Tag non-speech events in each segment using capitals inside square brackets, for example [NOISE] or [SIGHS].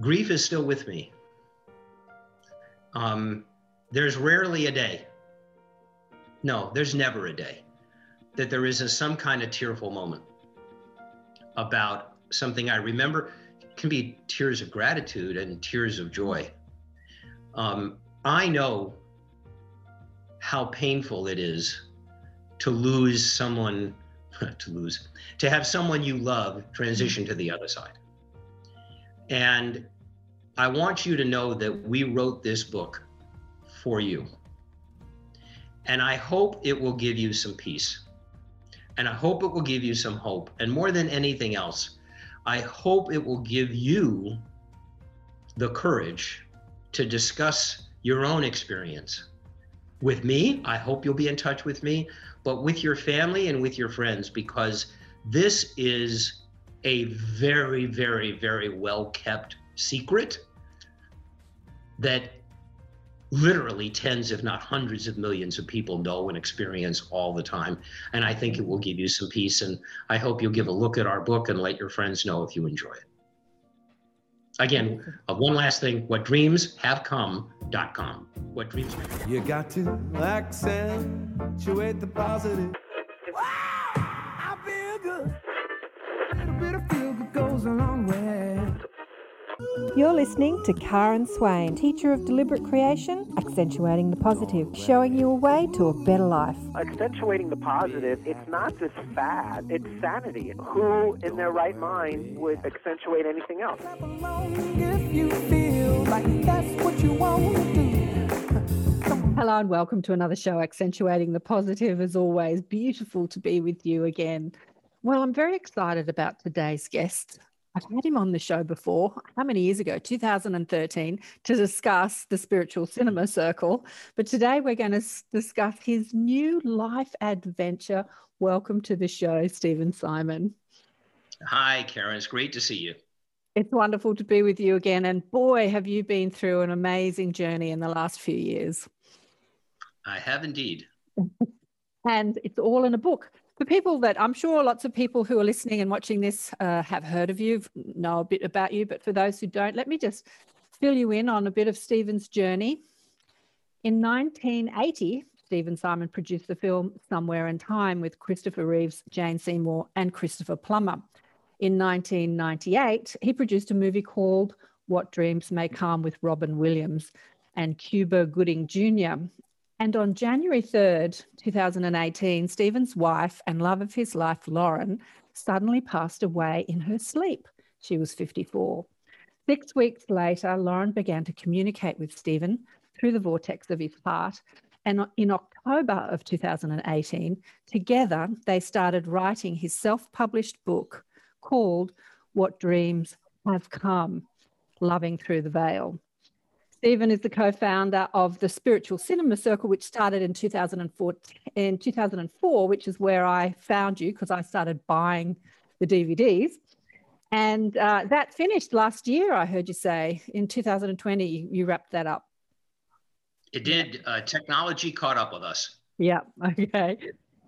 grief is still with me. Um, there's rarely a day, no, there's never a day that there isn't some kind of tearful moment about something I remember. It can be tears of gratitude and tears of joy. Um, I know how painful it is to lose someone, [LAUGHS] to lose, to have someone you love transition to the other side. And I want you to know that we wrote this book for you. And I hope it will give you some peace. And I hope it will give you some hope. And more than anything else, I hope it will give you the courage to discuss your own experience with me. I hope you'll be in touch with me, but with your family and with your friends, because this is a very, very, very well kept secret that literally tens, if not hundreds of millions of people know and experience all the time. And I think it will give you some peace. And I hope you'll give a look at our book and let your friends know if you enjoy it. Again, uh, one last thing whatdreamshavecome.com. What dreams have come. You got to accentuate the positive. You're listening to Karen Swain, teacher of deliberate creation, accentuating the positive, showing you a way to a better life. Accentuating the positive, it's not just fad, it's sanity. Who in their right mind would accentuate anything else? If you feel like that's what you want to do. Hello and welcome to another show, Accentuating the Positive. As always, beautiful to be with you again. Well, I'm very excited about today's guest. I've had him on the show before, how many years ago? 2013, to discuss the Spiritual Cinema Circle. But today we're going to discuss his new life adventure. Welcome to the show, Stephen Simon. Hi, Karen. It's great to see you. It's wonderful to be with you again. And boy, have you been through an amazing journey in the last few years. I have indeed. [LAUGHS] and it's all in a book for people that I'm sure lots of people who are listening and watching this uh, have heard of you, know a bit about you, but for those who don't, let me just fill you in on a bit of Stephen's journey. In 1980, Stephen Simon produced the film Somewhere in Time with Christopher Reeves, Jane Seymour, and Christopher Plummer. In 1998, he produced a movie called What Dreams May Come with Robin Williams and Cuba Gooding Jr. And on January 3rd, 2018, Stephen's wife and love of his life, Lauren, suddenly passed away in her sleep. She was 54. Six weeks later, Lauren began to communicate with Stephen through the vortex of his heart. And in October of 2018, together they started writing his self published book called What Dreams Have Come Loving Through the Veil. Stephen is the co-founder of the Spiritual Cinema Circle, which started in 2004, in 2004 which is where I found you because I started buying the DVDs. And uh, that finished last year, I heard you say. In 2020, you wrapped that up. It did. Uh, technology caught up with us. Yeah, okay.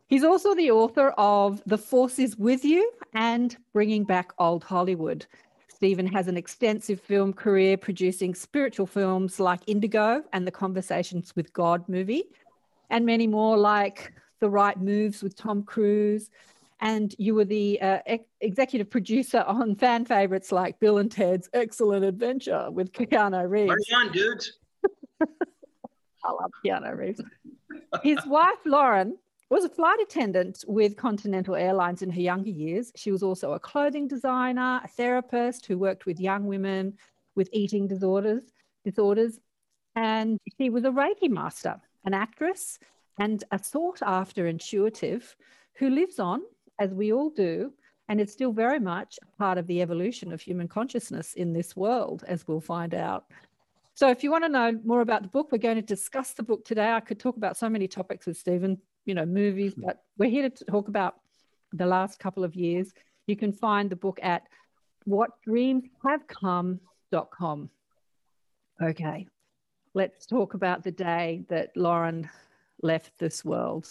He's also the author of The Force Is With You and Bringing Back Old Hollywood. Stephen has an extensive film career producing spiritual films like Indigo and the Conversations with God movie, and many more like The Right Moves with Tom Cruise. And you were the uh, ex- executive producer on fan favorites like Bill and Ted's Excellent Adventure with Keanu Reeves. Party on, dudes. [LAUGHS] I love Keanu Reeves. His wife, Lauren, was a flight attendant with Continental Airlines in her younger years. She was also a clothing designer, a therapist who worked with young women with eating disorders, disorders, and she was a Reiki master, an actress, and a sought after intuitive who lives on, as we all do, and it's still very much part of the evolution of human consciousness in this world, as we'll find out. So, if you want to know more about the book, we're going to discuss the book today. I could talk about so many topics with Stephen, you know, movies, but we're here to talk about the last couple of years. You can find the book at whatdreamshavecome.com. Okay, let's talk about the day that Lauren left this world,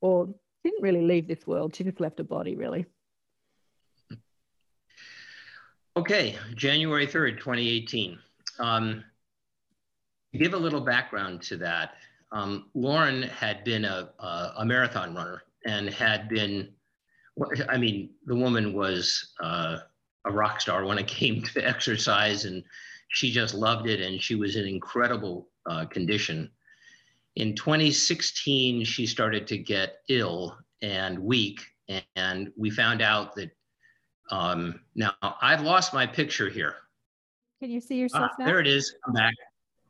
or didn't really leave this world. She just left her body, really. Okay, January 3rd, 2018. Um, give a little background to that, um, Lauren had been a, a, a, marathon runner and had been, I mean, the woman was uh, a rock star when it came to [LAUGHS] exercise and she just loved it and she was in incredible uh, condition. In 2016, she started to get ill and weak, and we found out that um, now I've lost my picture here. Can you see yourself ah, now? There it is. I'm back.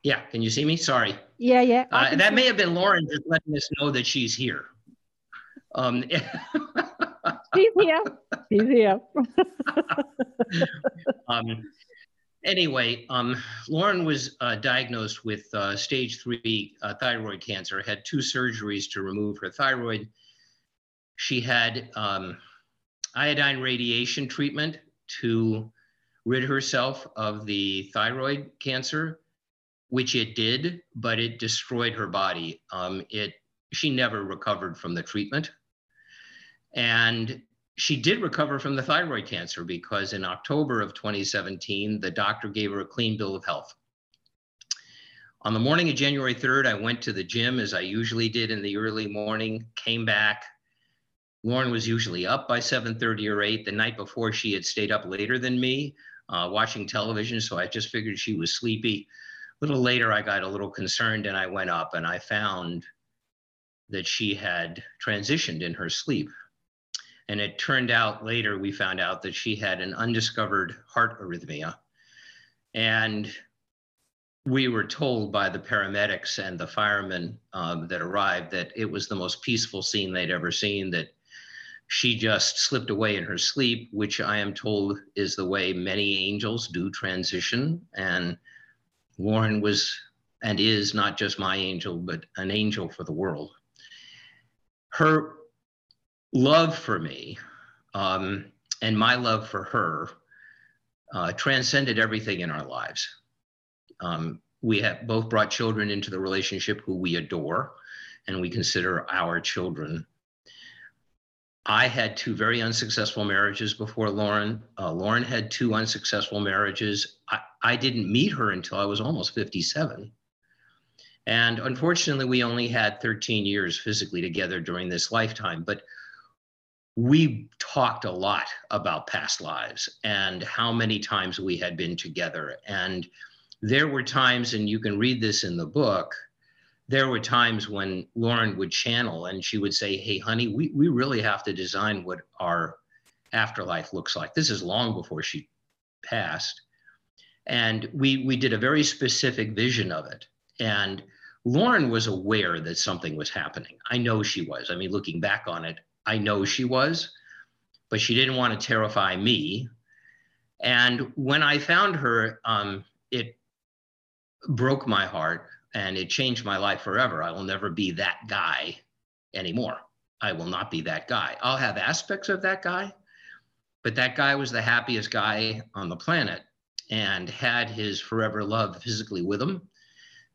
Yeah, can you see me? Sorry. Yeah, yeah. Uh, that may have been Lauren just letting us know that she's here. Um, [LAUGHS] she's here. She's here. [LAUGHS] um, anyway, um, Lauren was uh, diagnosed with uh, stage three uh, thyroid cancer, had two surgeries to remove her thyroid. She had um, iodine radiation treatment to rid herself of the thyroid cancer, which it did, but it destroyed her body. Um, it she never recovered from the treatment, and she did recover from the thyroid cancer because in October of 2017, the doctor gave her a clean bill of health. On the morning of January 3rd, I went to the gym as I usually did in the early morning, came back, Lauren was usually up by 7:30 or 8. The night before, she had stayed up later than me, uh, watching television. So I just figured she was sleepy. A little later, I got a little concerned, and I went up and I found that she had transitioned in her sleep. And it turned out later, we found out that she had an undiscovered heart arrhythmia. And we were told by the paramedics and the firemen um, that arrived that it was the most peaceful scene they'd ever seen, that she just slipped away in her sleep, which I am told is the way many angels do transition. And Lauren was and is not just my angel, but an angel for the world. Her love for me um, and my love for her uh, transcended everything in our lives. Um, we have both brought children into the relationship who we adore and we consider our children. I had two very unsuccessful marriages before Lauren. Uh, Lauren had two unsuccessful marriages. I, I didn't meet her until I was almost 57. And unfortunately, we only had 13 years physically together during this lifetime. But we talked a lot about past lives and how many times we had been together. And there were times, and you can read this in the book, there were times when Lauren would channel and she would say, Hey, honey, we, we really have to design what our afterlife looks like. This is long before she passed. And we, we did a very specific vision of it. And Lauren was aware that something was happening. I know she was. I mean, looking back on it, I know she was, but she didn't want to terrify me. And when I found her, um, it broke my heart and it changed my life forever. I will never be that guy anymore. I will not be that guy. I'll have aspects of that guy, but that guy was the happiest guy on the planet and had his forever love physically with him.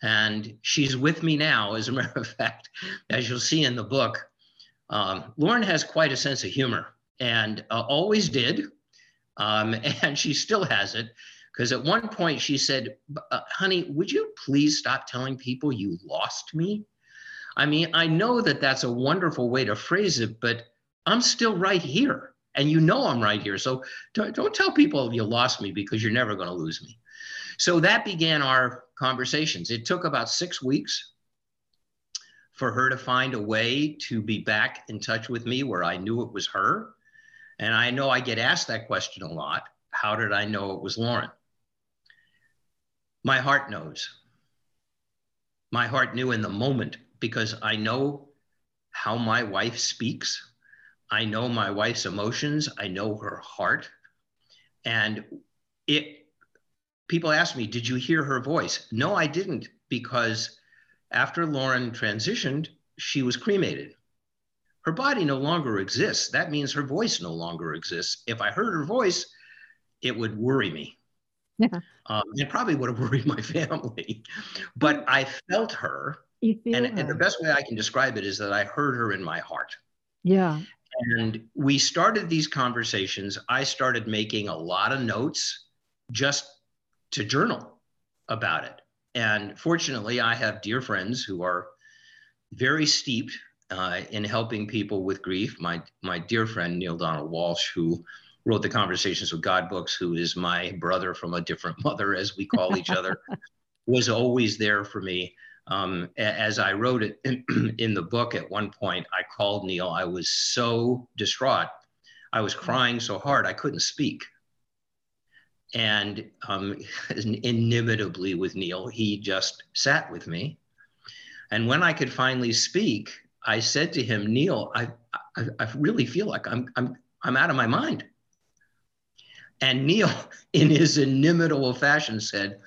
And she's with me now, as a matter of fact, as you'll see in the book. Um, Lauren has quite a sense of humor and uh, always did. Um, [LAUGHS] and she still has it. Because at one point she said, uh, honey, would you please stop telling people you lost me? I mean, I know that that's a wonderful way to phrase it, but I'm still right here. And you know I'm right here. So don't, don't tell people you lost me because you're never going to lose me. So that began our conversations. It took about six weeks for her to find a way to be back in touch with me where I knew it was her. And I know I get asked that question a lot. How did I know it was Lauren? My heart knows. My heart knew in the moment because I know how my wife speaks. I know my wife's emotions. I know her heart. And it people ask me, did you hear her voice? No, I didn't, because after Lauren transitioned, she was cremated. Her body no longer exists. That means her voice no longer exists. If I heard her voice, it would worry me. Yeah. Um, it probably would have [LAUGHS] worried my family, but I felt her. Feel and, her. and the best way I can describe it is that I heard her in my heart. Yeah. And we started these conversations. I started making a lot of notes just to journal about it. And fortunately, I have dear friends who are very steeped uh, in helping people with grief. My my dear friend Neale Donald Walsch, who wrote the Conversations with God books, who is my brother from a different [LAUGHS] mother, as we call each other, [LAUGHS] was always there for me. Um, as I wrote it in, [CLEARS THROAT] in the book at one point, I called Neale. I was so distraught. I was crying so hard I couldn't speak. And um, [LAUGHS] inimitably with Neale, he just sat with me. And when I could finally speak, I said to him, Neale, I, I, I really feel like I'm, I'm, I'm out of my mind. And Neale, [LAUGHS] in his inimitable fashion, said,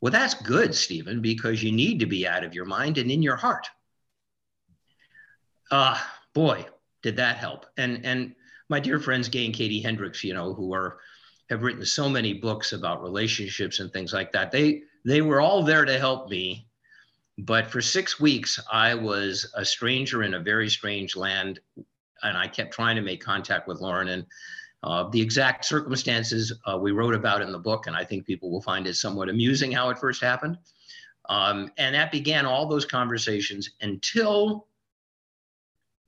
Well, that's good, Stephen, because you need to be out of your mind and in your heart. Ah, uh, boy, did that help. And, and my dear friends, Gay and Katie Hendricks, you know, who are have written so many books about relationships and things like that. They they were all there to help me, but for six weeks I was a stranger in a very strange land, and I kept trying to make contact with Lauren. And uh, the exact circumstances uh, we wrote about in the book, and I think people will find it somewhat amusing how it first happened. Um, and that began all those conversations until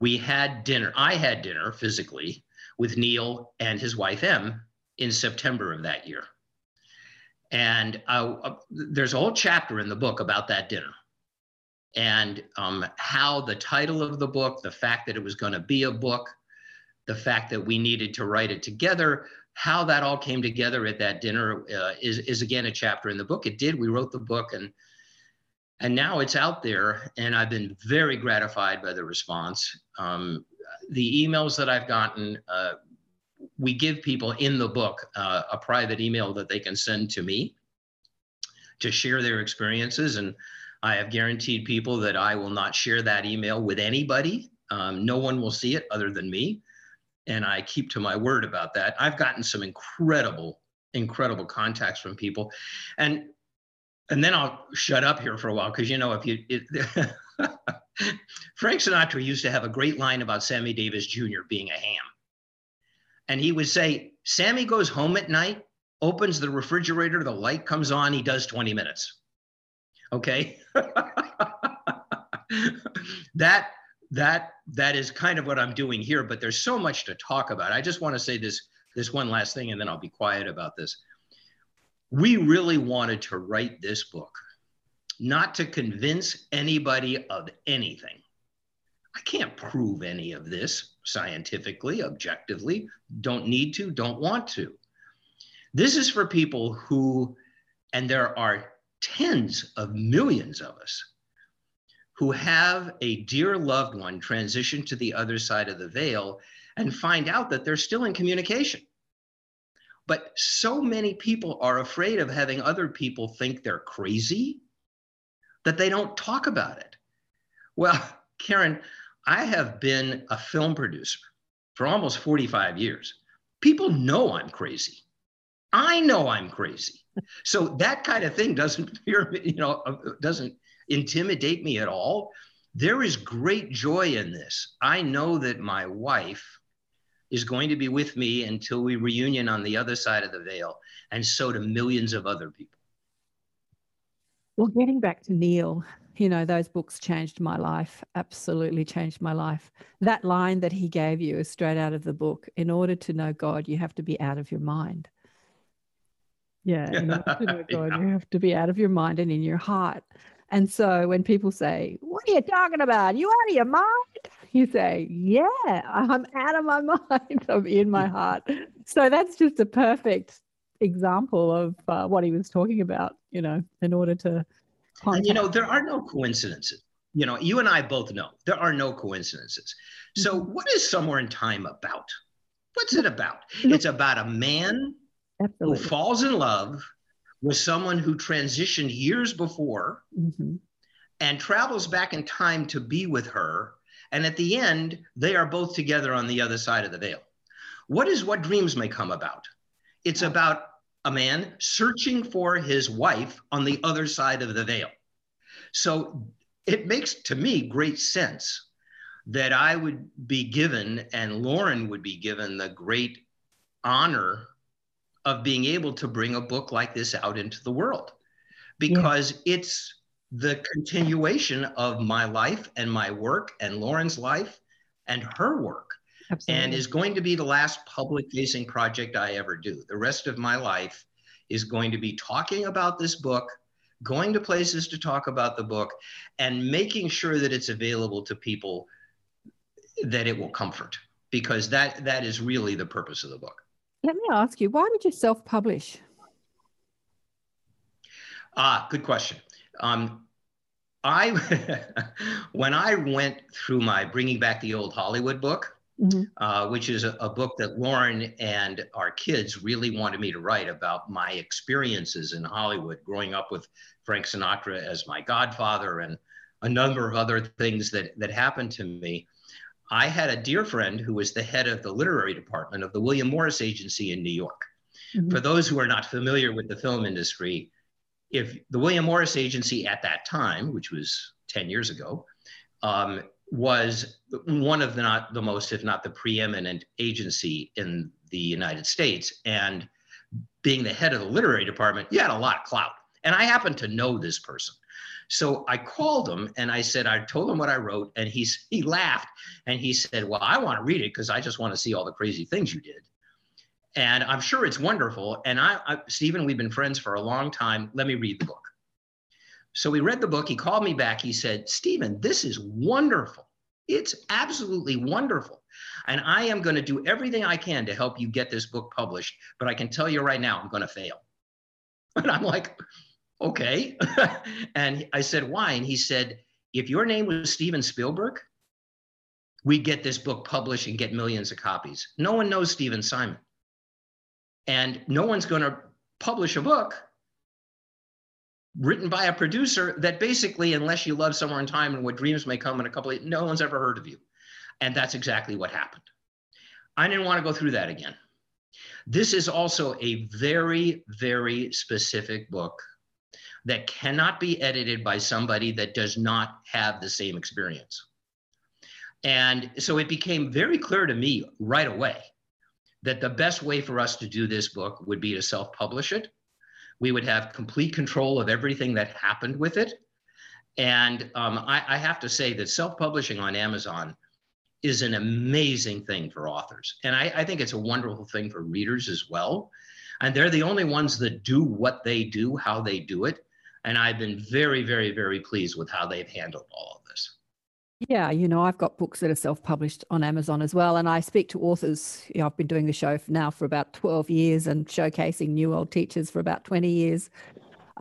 we had dinner. I had dinner physically with Neale and his wife Em in September of that year. And uh, uh, there's a whole chapter in the book about that dinner and um, how the title of the book, the fact that it was going to be a book, the fact that we needed to write it together, how that all came together at that dinner uh, is, is again a chapter in the book. It did. We wrote the book and and now it's out there, and I've been very gratified by the response. Um, the emails that I've gotten, uh, we give people in the book uh, a private email that they can send to me to share their experiences. And I have guaranteed people that I will not share that email with anybody. Um, no one will see it other than me. And I keep to my word about that. I've gotten some incredible, incredible contacts from people. And and then I'll shut up here for a while because you know if you it, [LAUGHS] Frank Sinatra used to have a great line about Sammy Davis Jr. being a ham. And he would say, Sammy goes home at night, opens the refrigerator, the light comes on, he does 20 minutes. Okay. [LAUGHS] that that that is kind of what I'm doing here, but there's so much to talk about. I just want to say this this one last thing and then I'll be quiet about this. We really wanted to write this book not to convince anybody of anything. I can't prove any of this scientifically, objectively, don't need to, don't want to. This is for people who, and there are tens of millions of us, who have a dear loved one transition to the other side of the veil and find out that they're still in communication. But so many people are afraid of having other people think they're crazy that they don't talk about it. Well, [LAUGHS] Karen, I have been a film producer for almost 45 years. People know I'm crazy. I know I'm crazy. So that kind of thing doesn't [LAUGHS] fear me, you know uh, doesn't intimidate me at all. There is great joy in this. I know that my wife is going to be with me until we reunion on the other side of the veil, and so do millions of other people. Well, getting back to Neale, you know, those books changed my life, absolutely changed my life. That line that he gave you is straight out of the book. In order to know God, you have to be out of your mind. Yeah, in order to know [LAUGHS] God, yeah. you have to be out of your mind and in your heart. And so when people say, What are you talking about? You out of your mind? You say, Yeah, I'm out of my [LAUGHS] mind. I'm in my heart. So that's just a perfect example of uh, what he was talking about, you know, in order to and you know, there are no coincidences. You know, you and I both know there are no coincidences. So, mm-hmm. what is Somewhere in Time about? What's it about? It's about a man Absolutely. who falls in love with someone who transitioned years before mm-hmm. and travels back in time to be with her. And at the end, they are both together on the other side of the veil. What is what dreams may come about? It's about a man searching for his wife on the other side of the veil. So it makes to me great sense that I would be given and Lauren would be given the great honor of being able to bring a book like this out into the world because yeah. it's the continuation of my life and my work and Lauren's life and her work. Absolutely. And is going to be the last public facing project I ever do. The rest of my life is going to be talking about this book, going to places to talk about the book, and making sure that it's available to people that it will comfort because that that is really the purpose of the book. Let me ask you, why did you self-publish? Ah, good question. Um, I [LAUGHS] when I went through my Bringing Back the Old Hollywood book, mm-hmm. uh, which is a, a, book that Lauren and our kids really wanted me to write about my experiences in Hollywood, growing up with Frank Sinatra as my godfather and a number of other things that that happened to me. I had a dear friend who was the head of the literary department of the William Morris Agency in New York. Mm-hmm. For those who are not familiar with the film industry, if the William Morris Agency at that time, which was 10 years ago, um, was one of the not the most, if not the preeminent agency in the United States. And being the head of the literary department, you had a lot of clout. And I happened to know this person. So I called him and I said, I told him what I wrote, and he's he laughed and he said, Well, I want to read it because I just want to see all the crazy things you did. And I'm sure it's wonderful. And I, I Stephen, we've been friends for a long time. Let me read the book. So we read the book. He called me back. He said, Stephen, this is wonderful. It's absolutely wonderful. And I am going to do everything I can to help you get this book published. But I can tell you right now, I'm going to fail. [LAUGHS] And I'm like, okay. [LAUGHS] and I said, why? And he said, if your name was Steven Spielberg, we'd get this book published and get millions of copies. No one knows Stephen Simon. And no one's going to publish a book written by a producer that basically, unless you love somewhere in time and what dreams may come in a couple of, no one's ever heard of you. And that's exactly what happened. I didn't want to go through that again. This is also a very, very specific book that cannot be edited by somebody that does not have the same experience. And so it became very clear to me right away that the best way for us to do this book would be to self publish it. We would have complete control of everything that happened with it. And um, I, I have to say that self publishing on Amazon is an amazing thing for authors. And I, I think it's a wonderful thing for readers as well. And they're the only ones that do what they do, how they do it. And I've been very, very, very pleased with how they've handled all of this. Yeah, you know, I've got books that are self published on Amazon as well. And I speak to authors. You know, I've been doing the show now for about 12 years and showcasing new old teachers for about 20 years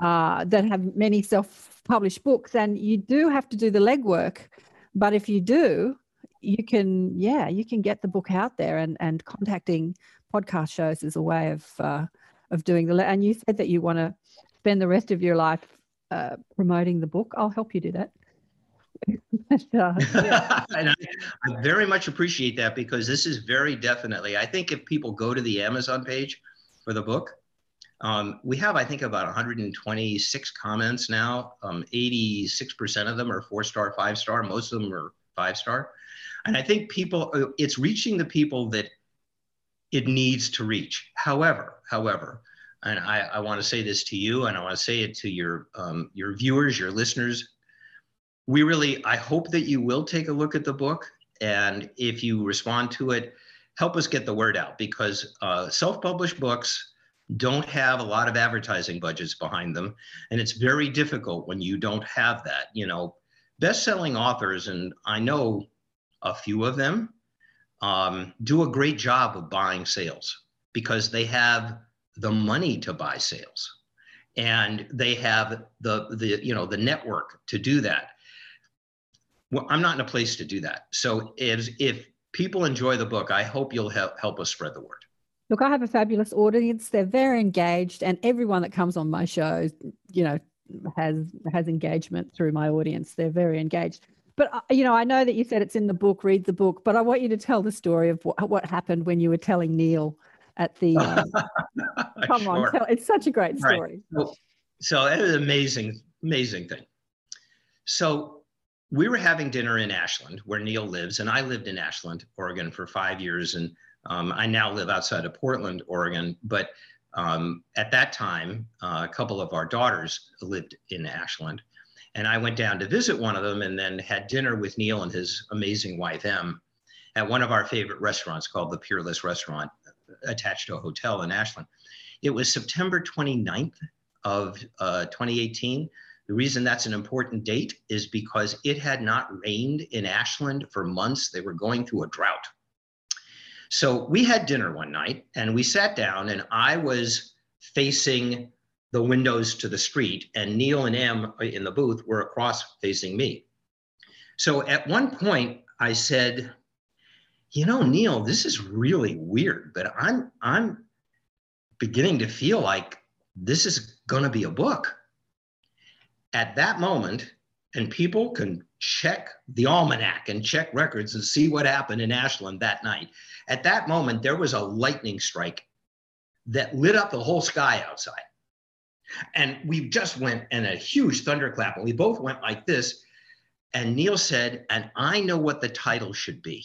uh, that have many self published books. And you do have to do the legwork. But if you do, you can, yeah, you can get the book out there and, and contacting podcast shows is a way of, uh, of doing the, and you said that you want to spend the rest of your life uh, promoting the book, I'll help you do that. uh, [LAUGHS] and I, I, very much appreciate that because this is very definitely, I think if people go to the Amazon page for the book, um, we have, I think, about 126 comments now. Um, 86% of them are four star, five star. Most of them are five star. And I think people, uh, it's reaching the people that it needs to reach. However, however, and I, I want to say this to you, and I want to say it to your um, your viewers, your listeners. We really, I hope that you will take a look at the book, and if you respond to it, help us get the word out because uh, self-published books don't have a lot of advertising budgets behind them, and it's very difficult when you don't have that. You know, best-selling authors, and I know a few of them, um, do a great job of buying sales because they have the money to buy sales. And they have the the you know the network to do that. Well, i'm not in a place to do that. So if if people enjoy the book i hope you'll help help us spread the word. Look i have a fabulous audience. They're very engaged and everyone that comes on my show you know has has engagement through my audience. They're very engaged. But uh, you know i know that you said it's in the book read the book but i want you to tell the story of what, what happened when you were telling neale at the. [LAUGHS] Um, [LAUGHS] come sure. on, tell, it's such a great story. Right. Well, so it was amazing, amazing thing. So we were having dinner in Ashland, where Neale lives, and I lived in Ashland, Oregon, for five years, and um, I now live outside of Portland, Oregon. But um, at that time, uh, a couple of our daughters lived in Ashland. And I went down to visit one of them and then had dinner with Neale and his amazing wife, Em, at one of our favorite restaurants called the Peerless Restaurant, attached to a hotel in Ashland. It was September 29th of uh, 2018. The reason that's an important date is because it had not rained in Ashland for months. They were going through a drought. So we had dinner one night and we sat down, and I was facing the windows to the street, and Neale and Em in the booth were across facing me. So at one point, I said, "You know, Neale, this is really weird, but I'm I'm beginning to feel like this is going to be a book." At that moment, and people can check the almanac and check records and see what happened in Ashland that night. At that moment, there was a lightning strike that lit up the whole sky outside. And we just went and a huge thunderclap, and we both went like this. And Neale said, And I know what the title should be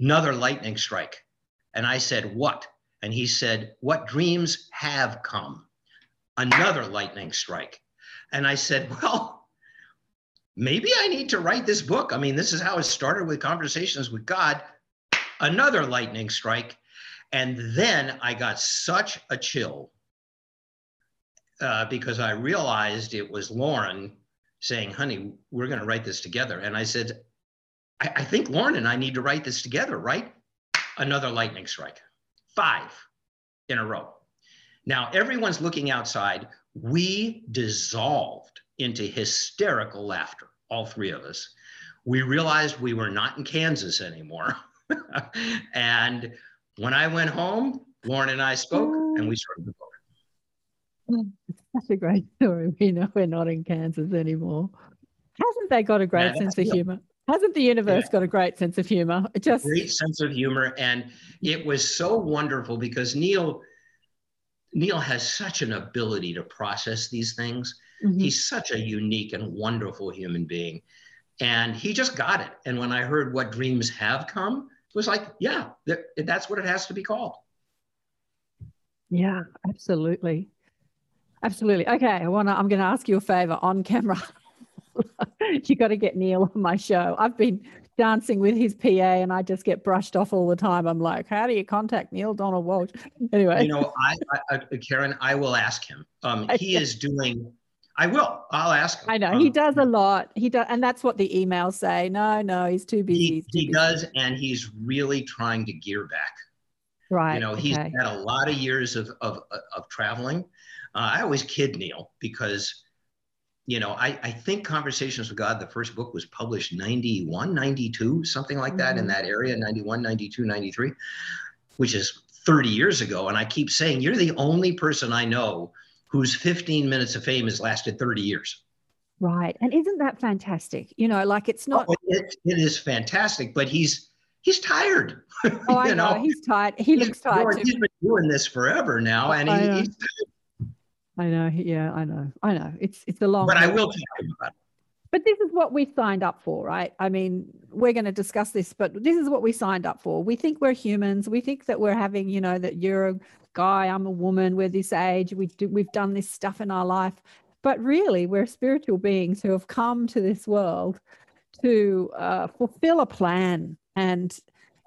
Another lightning strike. And I said, What? And he said, What dreams have come? Another lightning strike. And I said, [LAUGHS] Well, maybe I need to write this book. I mean, this is how it started with conversations with God. Another lightning strike. And then I got such a chill uh, because I realized it was Lauren saying, honey, we're going to write this together. And I said, I, I think Lauren and I need to write this together, right? Another lightning strike, five in a row. Now, everyone's looking outside. We dissolved into hysterical laughter, all three of us. We realized we were not in Kansas anymore. [LAUGHS] and when I went home, Lauren and I spoke and we started the book. It's such a great story. We know we're not in Kansas anymore. Hasn't they got a great Yeah, sense of humor? Hasn't the universe got a great sense of humor? It just great sense of humor and it was so wonderful because neale neale has such an ability to process these things Mhm. he's such a unique and wonderful human being and he just got it and when i heard what dreams have come it was like yeah that, that's what it has to be called Yeah, absolutely. Absolutely. Okay, I want to I'm going to ask you a favor on camera. [LAUGHS] [LAUGHS] you got to get Neale on my show. I've been dancing with his PA and I just get brushed off all the time. I'm like, how do you contact Neale Donald Walsch? Anyway, you know I, I, I karen i will ask him um, he is doing i will i'll ask him I know he Um, does a lot. He does, and that's what the emails say. No, no, he's too busy. he, too he busy. does and he's really trying to gear back Right. you know he's okay. had a lot of years of of, of traveling uh, i always kid neale because you know I, I think conversations with god the first book was published 91 92 something like that in Mhm. that area 91 92 93 which is 30 years ago and i keep saying you're the only person i know whose 15 minutes of fame has lasted 30 years Right. And isn't that fantastic? You know, like it's not. Oh, it, it is fantastic but he's he's tired [LAUGHS] Oh, I you know. know, He's tired. He He's looks tired he's been doing this forever now and he, he's I know. Yeah, I know. I know. It's it's a long. but I will talk about it. But this is what we signed up for, right? I mean, we're going to discuss this, but this is what we signed up for. We think we're humans. We think that we're having, you know, that you're a guy, I'm a woman, we're this age, we do, we've done this stuff in our life. But really, we're spiritual beings who have come to this world to uh, fulfill a plan. And,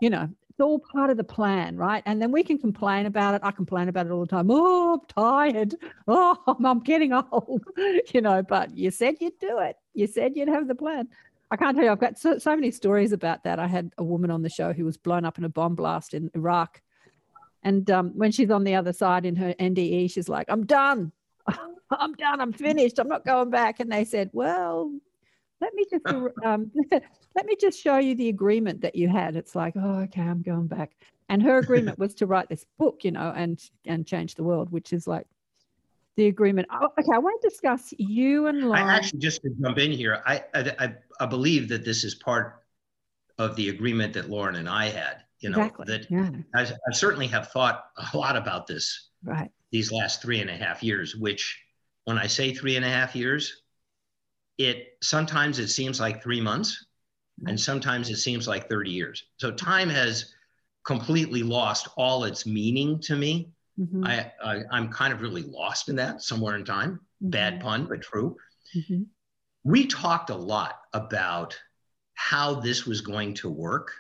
you know, it's all part of the plan, right? And then we can complain about it. I complain about it all the time. Oh, I'm tired. [LAUGHS] Oh, I'm, I'm getting old, [LAUGHS] you know, but you said you'd do it. You said you'd have the plan. I can't tell you, I've got so, so many stories about that. I had a woman on the show who was blown up in a bomb blast in Iraq. And um, when she's on the other side in her NDE, she's like, I'm done. [LAUGHS] I'm done. I'm finished. I'm not going back. And they said, Well, let me just [LAUGHS] um, [LAUGHS] let me just show you the agreement that you had. It's like, oh, okay, I'm going back. And her agreement was to write this book, you know, and and change the world, which is like the agreement. Oh, okay, I want to discuss you and Lauren. I actually just to jump in here. I, I I- believe that this is part of the agreement that Lauren and I had. You know exactly. that yeah. I, I certainly have thought a lot about this Right. these last three and a half years. Which, when I say three and a half years, it sometimes it seems like three months, and sometimes it seems like thirty years. So time has completely lost all its meaning to me. Mhm, I, I I'm kind of really lost in that somewhere in time. Bad mhm, pun, but true. mhm. We talked a lot about how this was going to work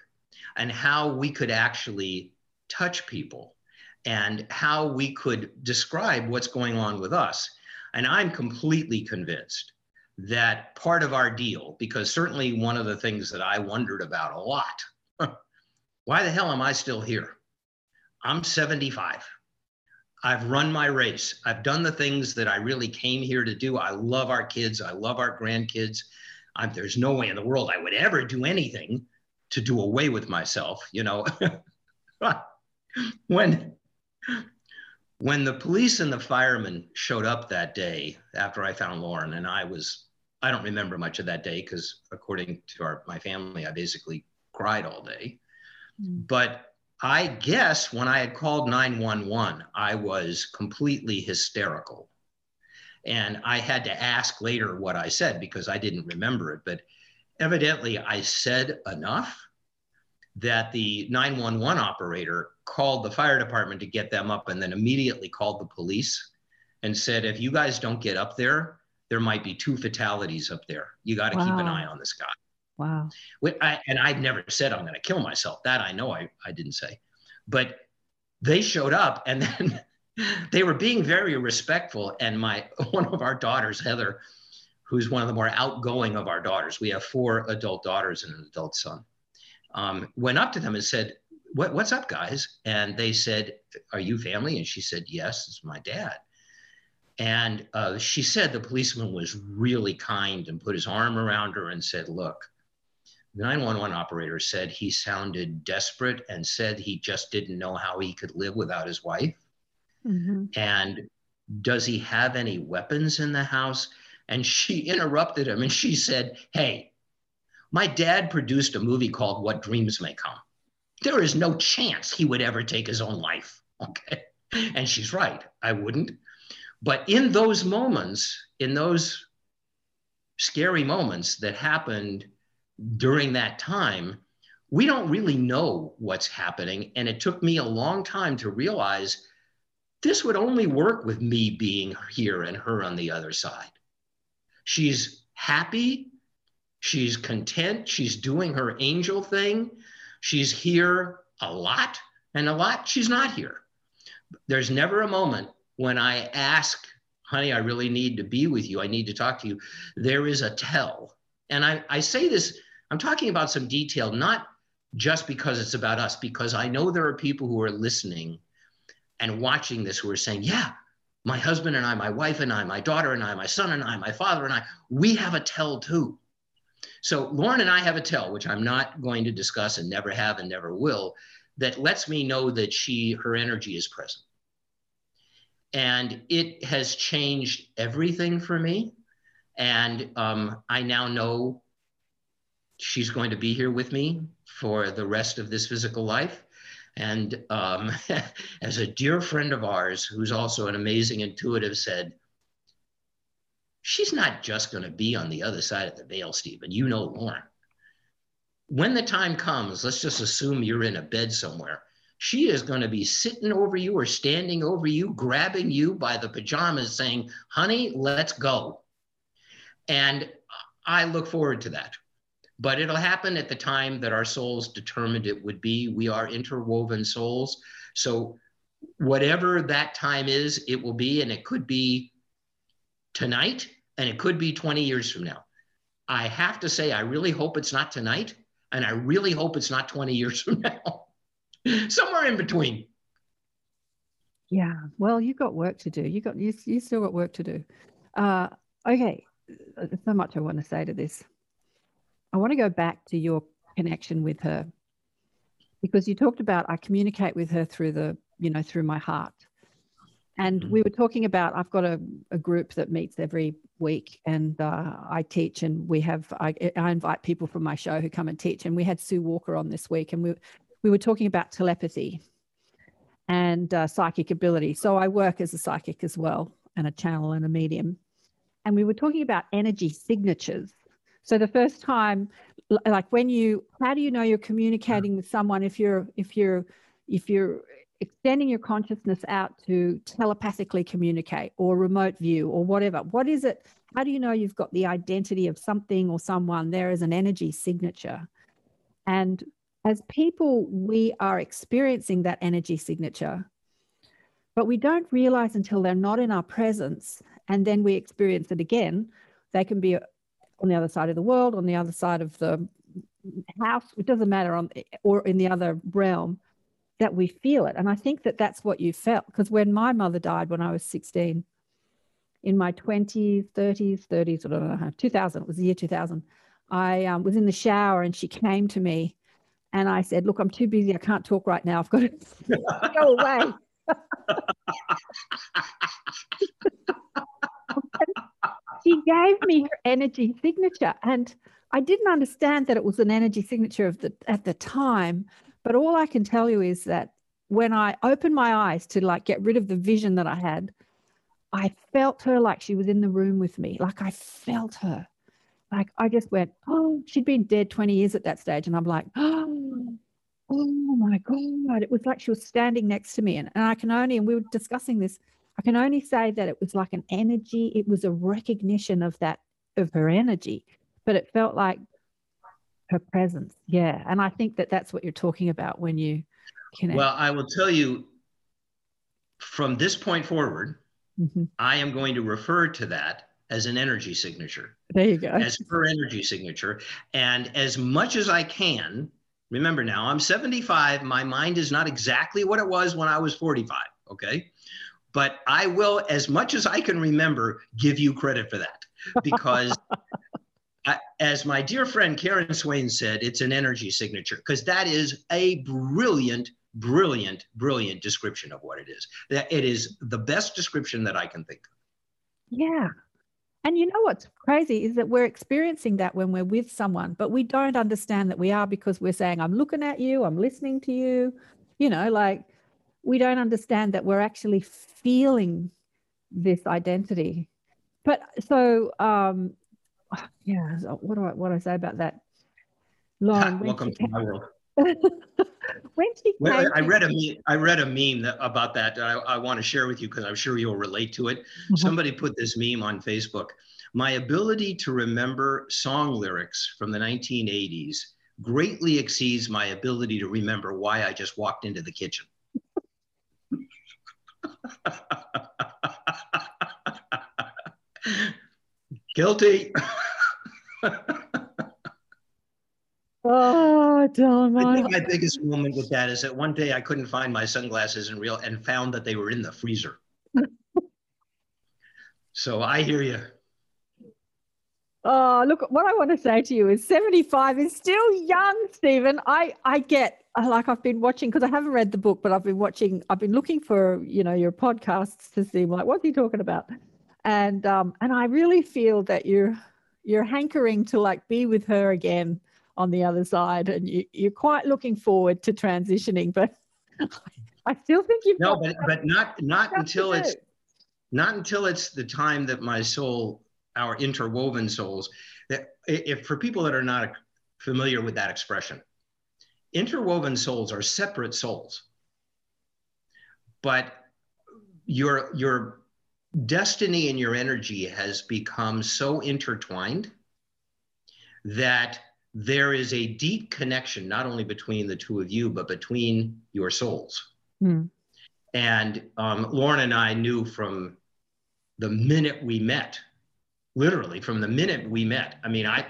and how we could actually touch people and how we could describe what's going on with us. And I'm completely convinced that part of our deal, because certainly one of the things that I wondered about a lot [LAUGHS] why the hell am I still here? I'm 75. I've run my race. I've done the things that I really came here to do. I love our kids. I love our grandkids. I'm, there's no way in the world I would ever do anything to do away with myself. You know, [LAUGHS] when when the police and the firemen showed up that day after I found Lauren, and I was I don't remember much of that day because according to our my family, I basically cried all day. Mm. But I guess when I had called 911, I was completely hysterical. And I had to ask later what I said because I didn't remember it. But evidently, I said enough that the 911 operator called the fire department to get them up and then immediately called the police and said, if you guys don't get up there, there might be two fatalities up there. You got to keep an eye on this guy. Wow. I, and I've never said I'm going to kill myself. That I know I, I didn't say. But they showed up and then [LAUGHS] they were being very respectful. And my [LAUGHS] one of our daughters, Heather, who's one of the more outgoing of our daughters, we have four adult daughters and an adult son, um, went up to them and said, what, What's up, guys? And they said, Are you family? And she said, Yes, it's my dad. And uh, she said the policeman was really kind and put his arm around her and said, Look, the 911 operator said he sounded desperate and said he just didn't know how he could live without his wife. Mhm. And does he have any weapons in the house? And she [LAUGHS] interrupted him and she said, Hey, my dad produced a movie called What Dreams May Come. There is no chance he would ever take his own life. [LAUGHS] Okay. And she's right. I wouldn't. But in those moments, in those scary moments that happened during that time, we don't really know what's happening. And it took me a long time to realize this would only work with me being here and her on the other side. She's happy. She's content. She's doing her angel thing. She's here a lot, and a lot she's not here. There's never a moment when I ask, honey, I really need to be with you. I need to talk to you. There is a tell. And I, I say this, I'm talking about some detail, not just because it's about us, because I know there are people who are listening and watching this who are saying, yeah, my husband and I, my wife and I, my daughter and I, my son and I, my father and I, we have a tell too. So Lauren and I have a tell, which I'm not going to discuss and never have and never will, that lets me know that she, her energy is present. And it has changed everything for me. And um, I now know she's going to be here with me for the rest of this physical life. And um, [LAUGHS] as a dear friend of ours, who's also an amazing intuitive, said, she's not just going to be on the other side of the veil, Stephen. You know Lauren. When the time comes, let's just assume you're in a bed somewhere. She is going to be sitting over you or standing over you, grabbing you by the pajamas, saying, honey, let's go. And I look forward to that. But it'll happen at the time that our souls determined it would be. We are interwoven souls. So, whatever that time is, it will be, and it could be tonight, and it could be 20 years from now. I have to say, I really hope it's not tonight, and I really hope it's not 20 years from [LAUGHS] now. [LAUGHS] Somewhere in between. Yeah. Well, you've got work to do. You got you, you still got work to do. Uh, okay. There's so much I want to say to this. I want to go back to your connection with her because you talked about I communicate with her through the, you know, through my heart. And Mhm. we were talking about I've got a, a group that meets every week and uh, I teach and we have I, I invite people from my show who come and teach and we had Sue Walker on this week and we we were talking about telepathy and uh, psychic ability. So I work as a psychic as well and a channel and a medium. And we were talking about energy signatures. So the first time, like when you, how do you know you're communicating with someone if you're, if you're, if you're extending your consciousness out to telepathically communicate or remote view or whatever. What is it? How do you know you've got the identity of something or someone? There is an energy signature. And as people, we are experiencing that energy signature, but we don't realize until they're not in our presence and then we experience it again. They can be on the other side of the world, on the other side of the house, it doesn't matter, on or in the other realm that we feel it. And I think that that's what you felt because when my mother died when I was 16, in my 20s, 30s, 30s, I don't know, 2000, it was the year 2000, I um, was in the shower and she came to me and I said, Look, I'm too busy. I can't talk right now. I've got to [LAUGHS] go away. [LAUGHS] she gave me her energy signature. And I didn't understand that it was an energy signature of the at the time, but all I can tell you is that when I opened my eyes to like get rid of the vision that I had, I felt her like she was in the room with me. Like I felt her. Like I just went, oh, she'd been dead 20 years at that stage. And I'm like, oh, oh my God. It was like she was standing next to me. And, and I can only, and we were discussing this, I can only say that it was like an energy, it was a recognition of that, of her energy, but it felt like her presence. Yeah. And I think that that's what you're talking about when you connect. Well, I will tell you from this point forward, mm-hmm. I am going to refer to that as an energy signature. There you go. As her energy signature. And as much as I can, remember now, I'm 75. My mind is not exactly what it was when I was 45. Okay. But I will, as much as I can remember, give you credit for that because [LAUGHS] as my dear friend Karen Swain said, it's an energy signature because that is a brilliant, brilliant, brilliant description of what it is. That it is the best description that I can think of. Yeah. And you know what's crazy is that we're experiencing that when we're with someone, but we don't understand that we are because we're saying, I'm looking at you, I'm listening to you. You know, like we don't understand that we're actually feeling this identity. But so um, [SIGHS] yeah, what do I what do I say about that? Lauren, [LAUGHS] welcome to my world. [LAUGHS] when she well, I read a meme, I read a meme that, about that. I, I want to share with you because I'm sure you'll relate to it. Mm-hmm. Somebody put this meme on Facebook. My ability to remember song lyrics from the 1980s greatly exceeds my ability to remember why I just walked into the kitchen. [LAUGHS] Guilty. [LAUGHS] oh, don't I think my biggest moment with that is that one day I couldn't find my sunglasses in real and found that they were in the freezer. [LAUGHS] so I hear you. Oh, look, what I want to say to you is 75 is still young, Stephen. I, I get like I've been watching because I haven't read the book, but I've been watching, I've been looking for, you know, your podcasts to see like what's he talking about? and um, and I really feel that you're you're hankering to like be with her again on the other side, and you, you're quite looking forward to transitioning. But [LAUGHS] I still think you've no, but but not not until it's not until it's the time that my soul, our interwoven souls, that if for people that are not familiar with that expression, interwoven souls are separate souls, but your your destiny and your energy has become so intertwined that there is a deep connection not only between the two of you but between your souls. Mm. and um, lauren and i knew from the minute we met literally from the minute we met. I mean i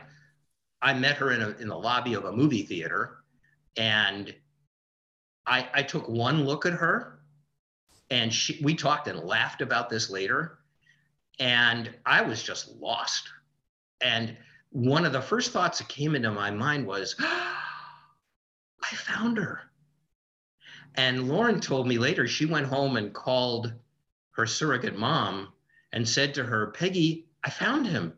i met her in, a, in the lobby of a movie theater and I, I took one look at her and she, we talked and laughed about this later and i was just lost. And one of the first thoughts that came into my mind was [GASPS] i found her. And lauren told me later she went home and called her surrogate mom and said to her peggy i found him.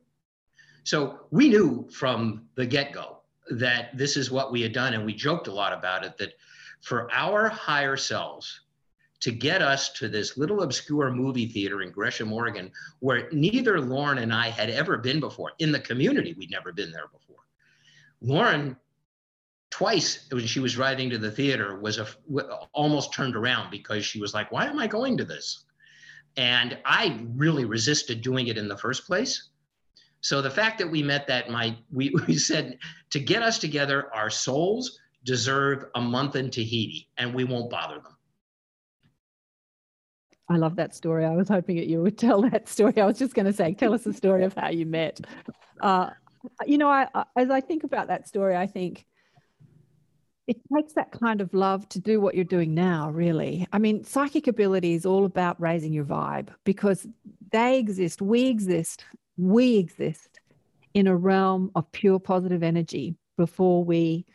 So we knew from the get-go that this is what we had done and we joked a lot about it that for our higher selves to get us to this little obscure movie theater in Gresham, Oregon, where neither Lauren and I had ever been before. In the community, we'd never been there before. Lauren twice when she was riding to the theater was almost turned around because she was like, why am I going to this? And I really resisted doing it in the first place. So the fact that we met that night, we, [LAUGHS] we said to get us together, our souls deserve a month in Tahiti and we won't bother them. I love that story. I was hoping that you would tell that story. I was just going to say, tell us the story of how you met. Uh, you know, I, as I think about that story, I think it takes that kind of love to do what you're doing now, really. I mean, psychic ability is all about raising your vibe because they exist, we exist, we exist in a realm of pure positive energy before we,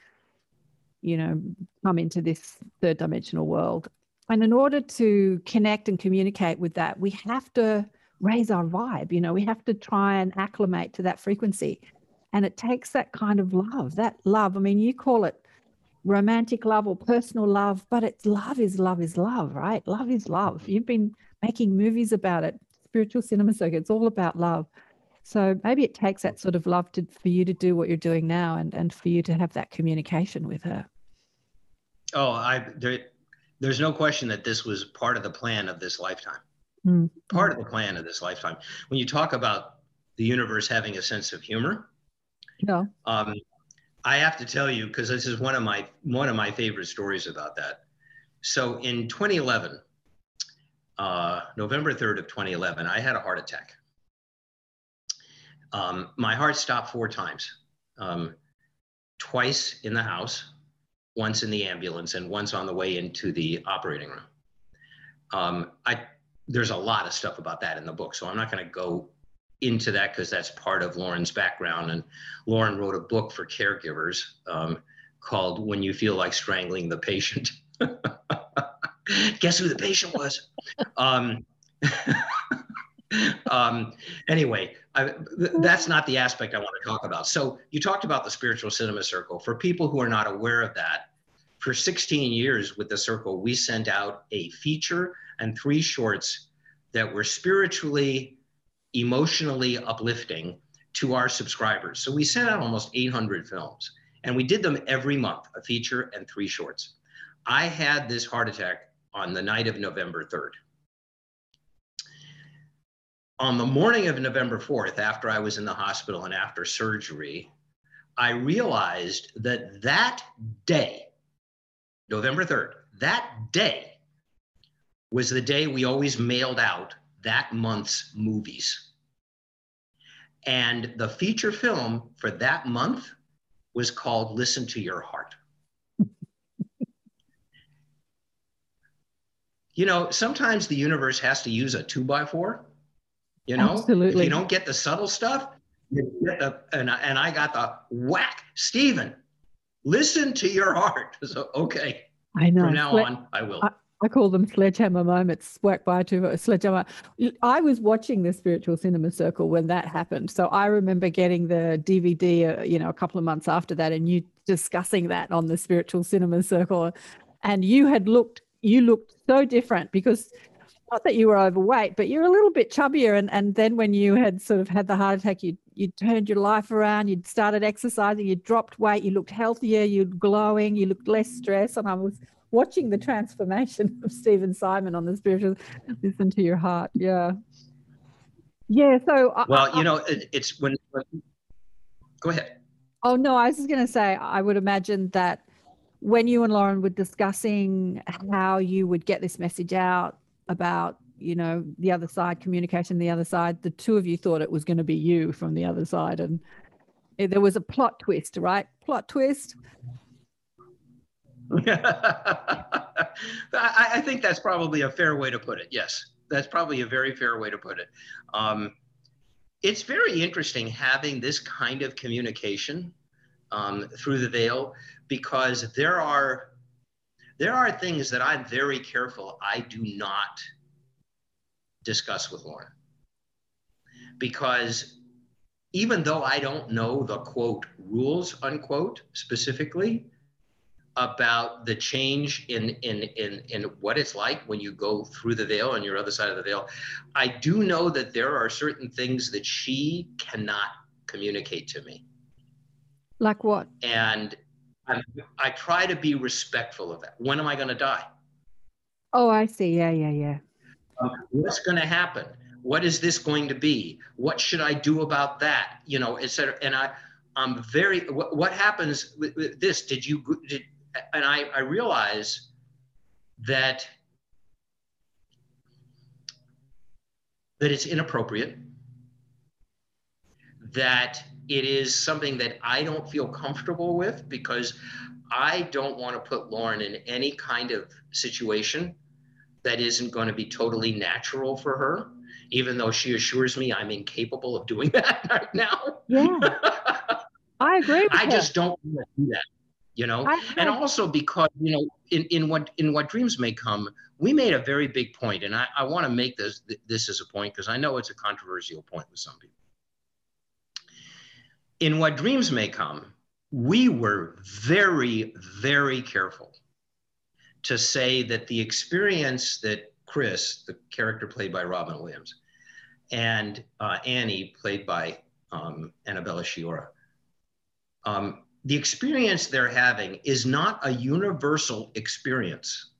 you know, come into this third dimensional world. And in order to connect and communicate with that, we have to raise our vibe. You know, we have to try and acclimate to that frequency. And it takes that kind of love, that love. I mean, you call it romantic love or personal love, but it's love is love is love, right? Love is love. You've been making movies about it, spiritual cinema circle. It's all about love. So maybe it takes that sort of love to for you to do what you're doing now and, and for you to have that communication with her. Oh, I there, there's no question that this was part of the plan of this lifetime. Mm. Part of the plan of this lifetime. When you talk about the universe having a sense of humor, yeah. Um, I have to tell you because this is one of my one of my favorite stories about that. So in 2011, uh, November 3rd of 2011, I had a heart attack. Um, my heart stopped four times, um, twice in the house, once in the ambulance, and once on the way into the operating room. Um, I there's a lot of stuff about that in the book, so I'm not going to go into that because that's part of Lauren's background. And Lauren wrote a book for caregivers um, called When You Feel Like Strangling the Patient. [LAUGHS] Guess who the patient was? [LAUGHS] Um, [LAUGHS] um, anyway, I, th- that's not the aspect I want to talk about. So, you talked about the spiritual cinema circle. For people who are not aware of that, for 16 years with the circle, we sent out a feature and three shorts that were spiritually emotionally uplifting to our subscribers. So we sent out almost 800 films and we did them every month, a feature and three shorts. I had this heart attack on the night of November 3rd. On the morning of November 4th, after I was in the hospital and after surgery, I realized that that day, November 3rd, that day was the day we always mailed out that month's movies. And the feature film for that month was called Listen to Your Heart. [LAUGHS] you know, sometimes the universe has to use a two by four. You know, Absolutely. if you don't get the subtle stuff, you get the, and, and I got the whack. Stephen, listen to your heart. [LAUGHS] So, okay. I know. From now on, I will. I- I call them sledgehammer moments, whack by to sledgehammer. I was watching the Spiritual Cinema Circle when that happened. So I remember getting the DVD, uh, you know, a couple of months after that and you discussing that on the Spiritual Cinema Circle. And you had looked, you looked so different because not that you were overweight, but you're a little bit chubbier. And, and then when you had sort of had the heart attack, you you turned your life around, you'd started exercising, you dropped weight, you looked healthier, you're glowing, you looked less stressed. And I was watching the transformation of Stephen Simon on the spiritual listen to your heart. Yeah. Yeah. So Well, I- you know, it, it's when, when. Go ahead. Oh no, I was just going to say I would imagine that when you and Lauren were discussing how you would get this message out about you know the other side communication the other side the two of you thought it was going to be you from the other side and there was a plot twist right plot twist [LAUGHS] I, I think that's probably a fair way to put it. Yes, that's probably a very fair way to put it. Um, it's very interesting having this kind of communication um, through the veil because there are there are things that I'm very careful I do not discuss with Lauren. Because even though I don't know the quote rules unquote specifically, about the change in in in in what it's like when you go through the veil on your other side of the veil i do know that there are certain things that she cannot communicate to me. Like what? And I, I try to be respectful of that. When am I going to die? Oh, I see. Yeah, yeah, yeah. Um, what's going to happen? What is this going to be? What should I do about that? You know, etc. And I, I'm very. What, what happens with, with this? Did you? Did, and I, I realize that that it's inappropriate. That it is something that I don't feel comfortable with because I don't want to put Lauren in any kind of situation that isn't going to be totally natural for her, even though she assures me I'm incapable of doing [LAUGHS] that right now. Yeah. [LAUGHS] I agree. I just don't want to do that, you know. And also because you know, in, in what in what dreams may come, we made a very big point, and I, I want to make this this as a point because I know it's a controversial point with some people. In what dreams may come, we were very very careful to say that the experience that Chris, the character played by Robin Williams, and uh, Annie, played by um, Annabella Sciorra, um, the experience they're having is not a universal experience.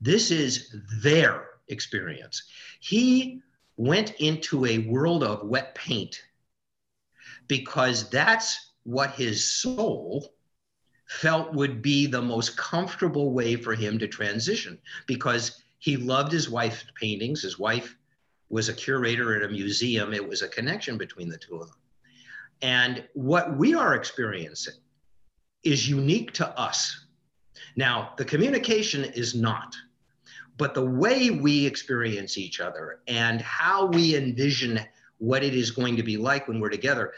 This is their experience. He went into a world of wet paint because that's what his soul felt would be the most comfortable way for him to transition because he loved his wife's paintings. His wife was a curator at a museum. It was a connection between the two of them. And what we are experiencing is unique to us. Now, the communication is not, but the way we experience each other and how we envision what it is going to be like when we're together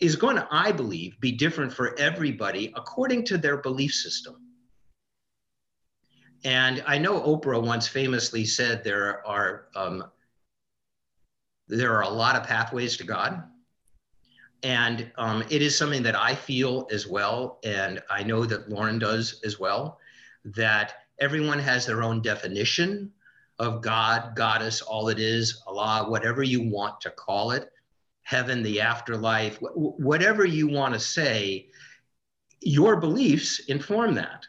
is going to, I believe, be different for everybody according to their belief system. And I know Oprah once famously said there are um, there are a lot of pathways to God, and um, it is something that I feel as well, and I know that Lauren does as well. That everyone has their own definition of God, goddess, all it is, Allah, whatever you want to call it heaven, the afterlife, wh- whatever you want to say, your beliefs inform that.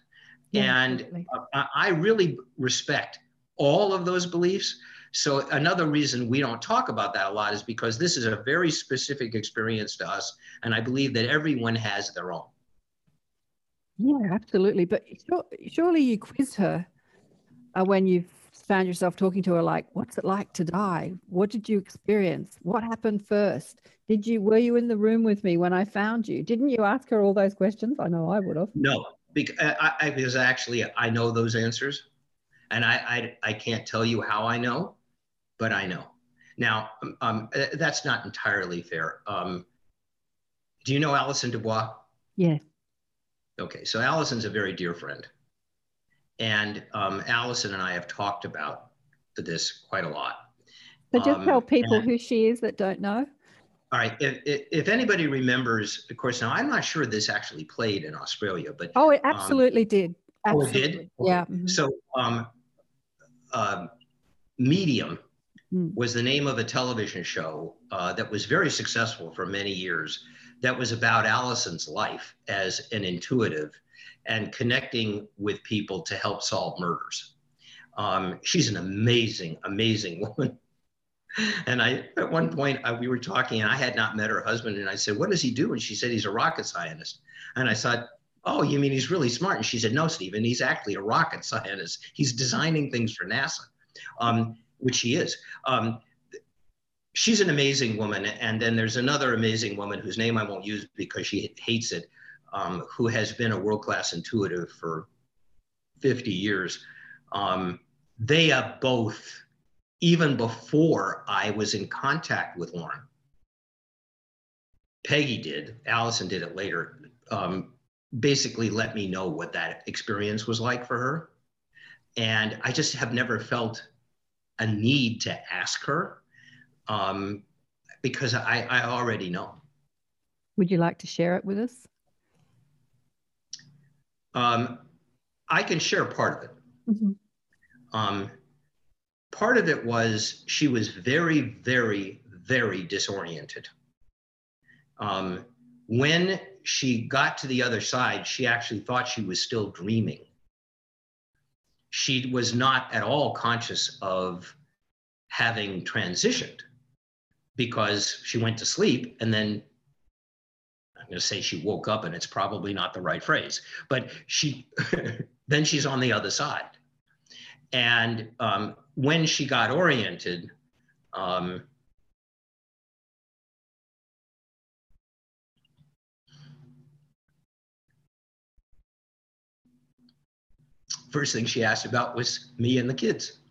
Yeah, and absolutely. I, really respect all of those beliefs. So another reason we don't talk about that a lot is because this is a very specific experience to us, and I believe that everyone has their own. Yeah, absolutely. But sure, surely you quiz her uh, when you found yourself talking to her, like, "What's it like to die? What did you experience? What happened first? Did you were you in the room with me when I found you? Didn't you ask her all those questions? I know I would have. No, because, I, I, because actually I know those answers, and I, I I can't tell you how I know, but I know. Now, um, um, uh, that's not entirely fair. Um, do you know Allison DuBois? Yeah. Okay, so Allison's a very dear friend. And um, Allison and I have talked about this quite a lot. So just Um, tell people and- who she is that don't know. All right, if, if, if anybody remembers, of course, now I'm not sure this actually played in Australia, but Oh, it absolutely did. oh, it did? Absolutely. Yeah. mhm. so um, um, Medium Mm. was the name of a television show uh, that was very successful for many years. That was about Allison's life as an intuitive and connecting with people to help solve murders. Um, she's an amazing, amazing [LAUGHS] woman. And I, at one point, uh, we were talking, and I had not met her husband, and I said, "What does he do?" And she said, "He's a rocket scientist." And I thought, "Oh, you mean he's really smart?" And she said, "No, Stephen, he's actually a rocket [LAUGHS] scientist. He's designing things for NASA." Um, which he is. Um, she's an amazing woman. And then there's another amazing woman whose name I won't use because she hates it, um, who has been a world class intuitive for 50 years. Um, they have both, even before I was in contact with Lauren, Peggy did, Allison did it later, um, basically let me know what that experience was like for her. And I just have never felt a need to ask her um, because I, I already know. Would you like to share it with us? Um, I can share part of it. Mhm. Um, part of it was she was very, very, very disoriented. Um, when she got to the other side, she actually thought she was still dreaming. She was not at all conscious of having transitioned because she went to sleep and then I'm going to say she woke up and it's probably not the right phrase, but she [LAUGHS] then she's on the other side. And um, when she got oriented, um, first thing she asked about was me and the kids.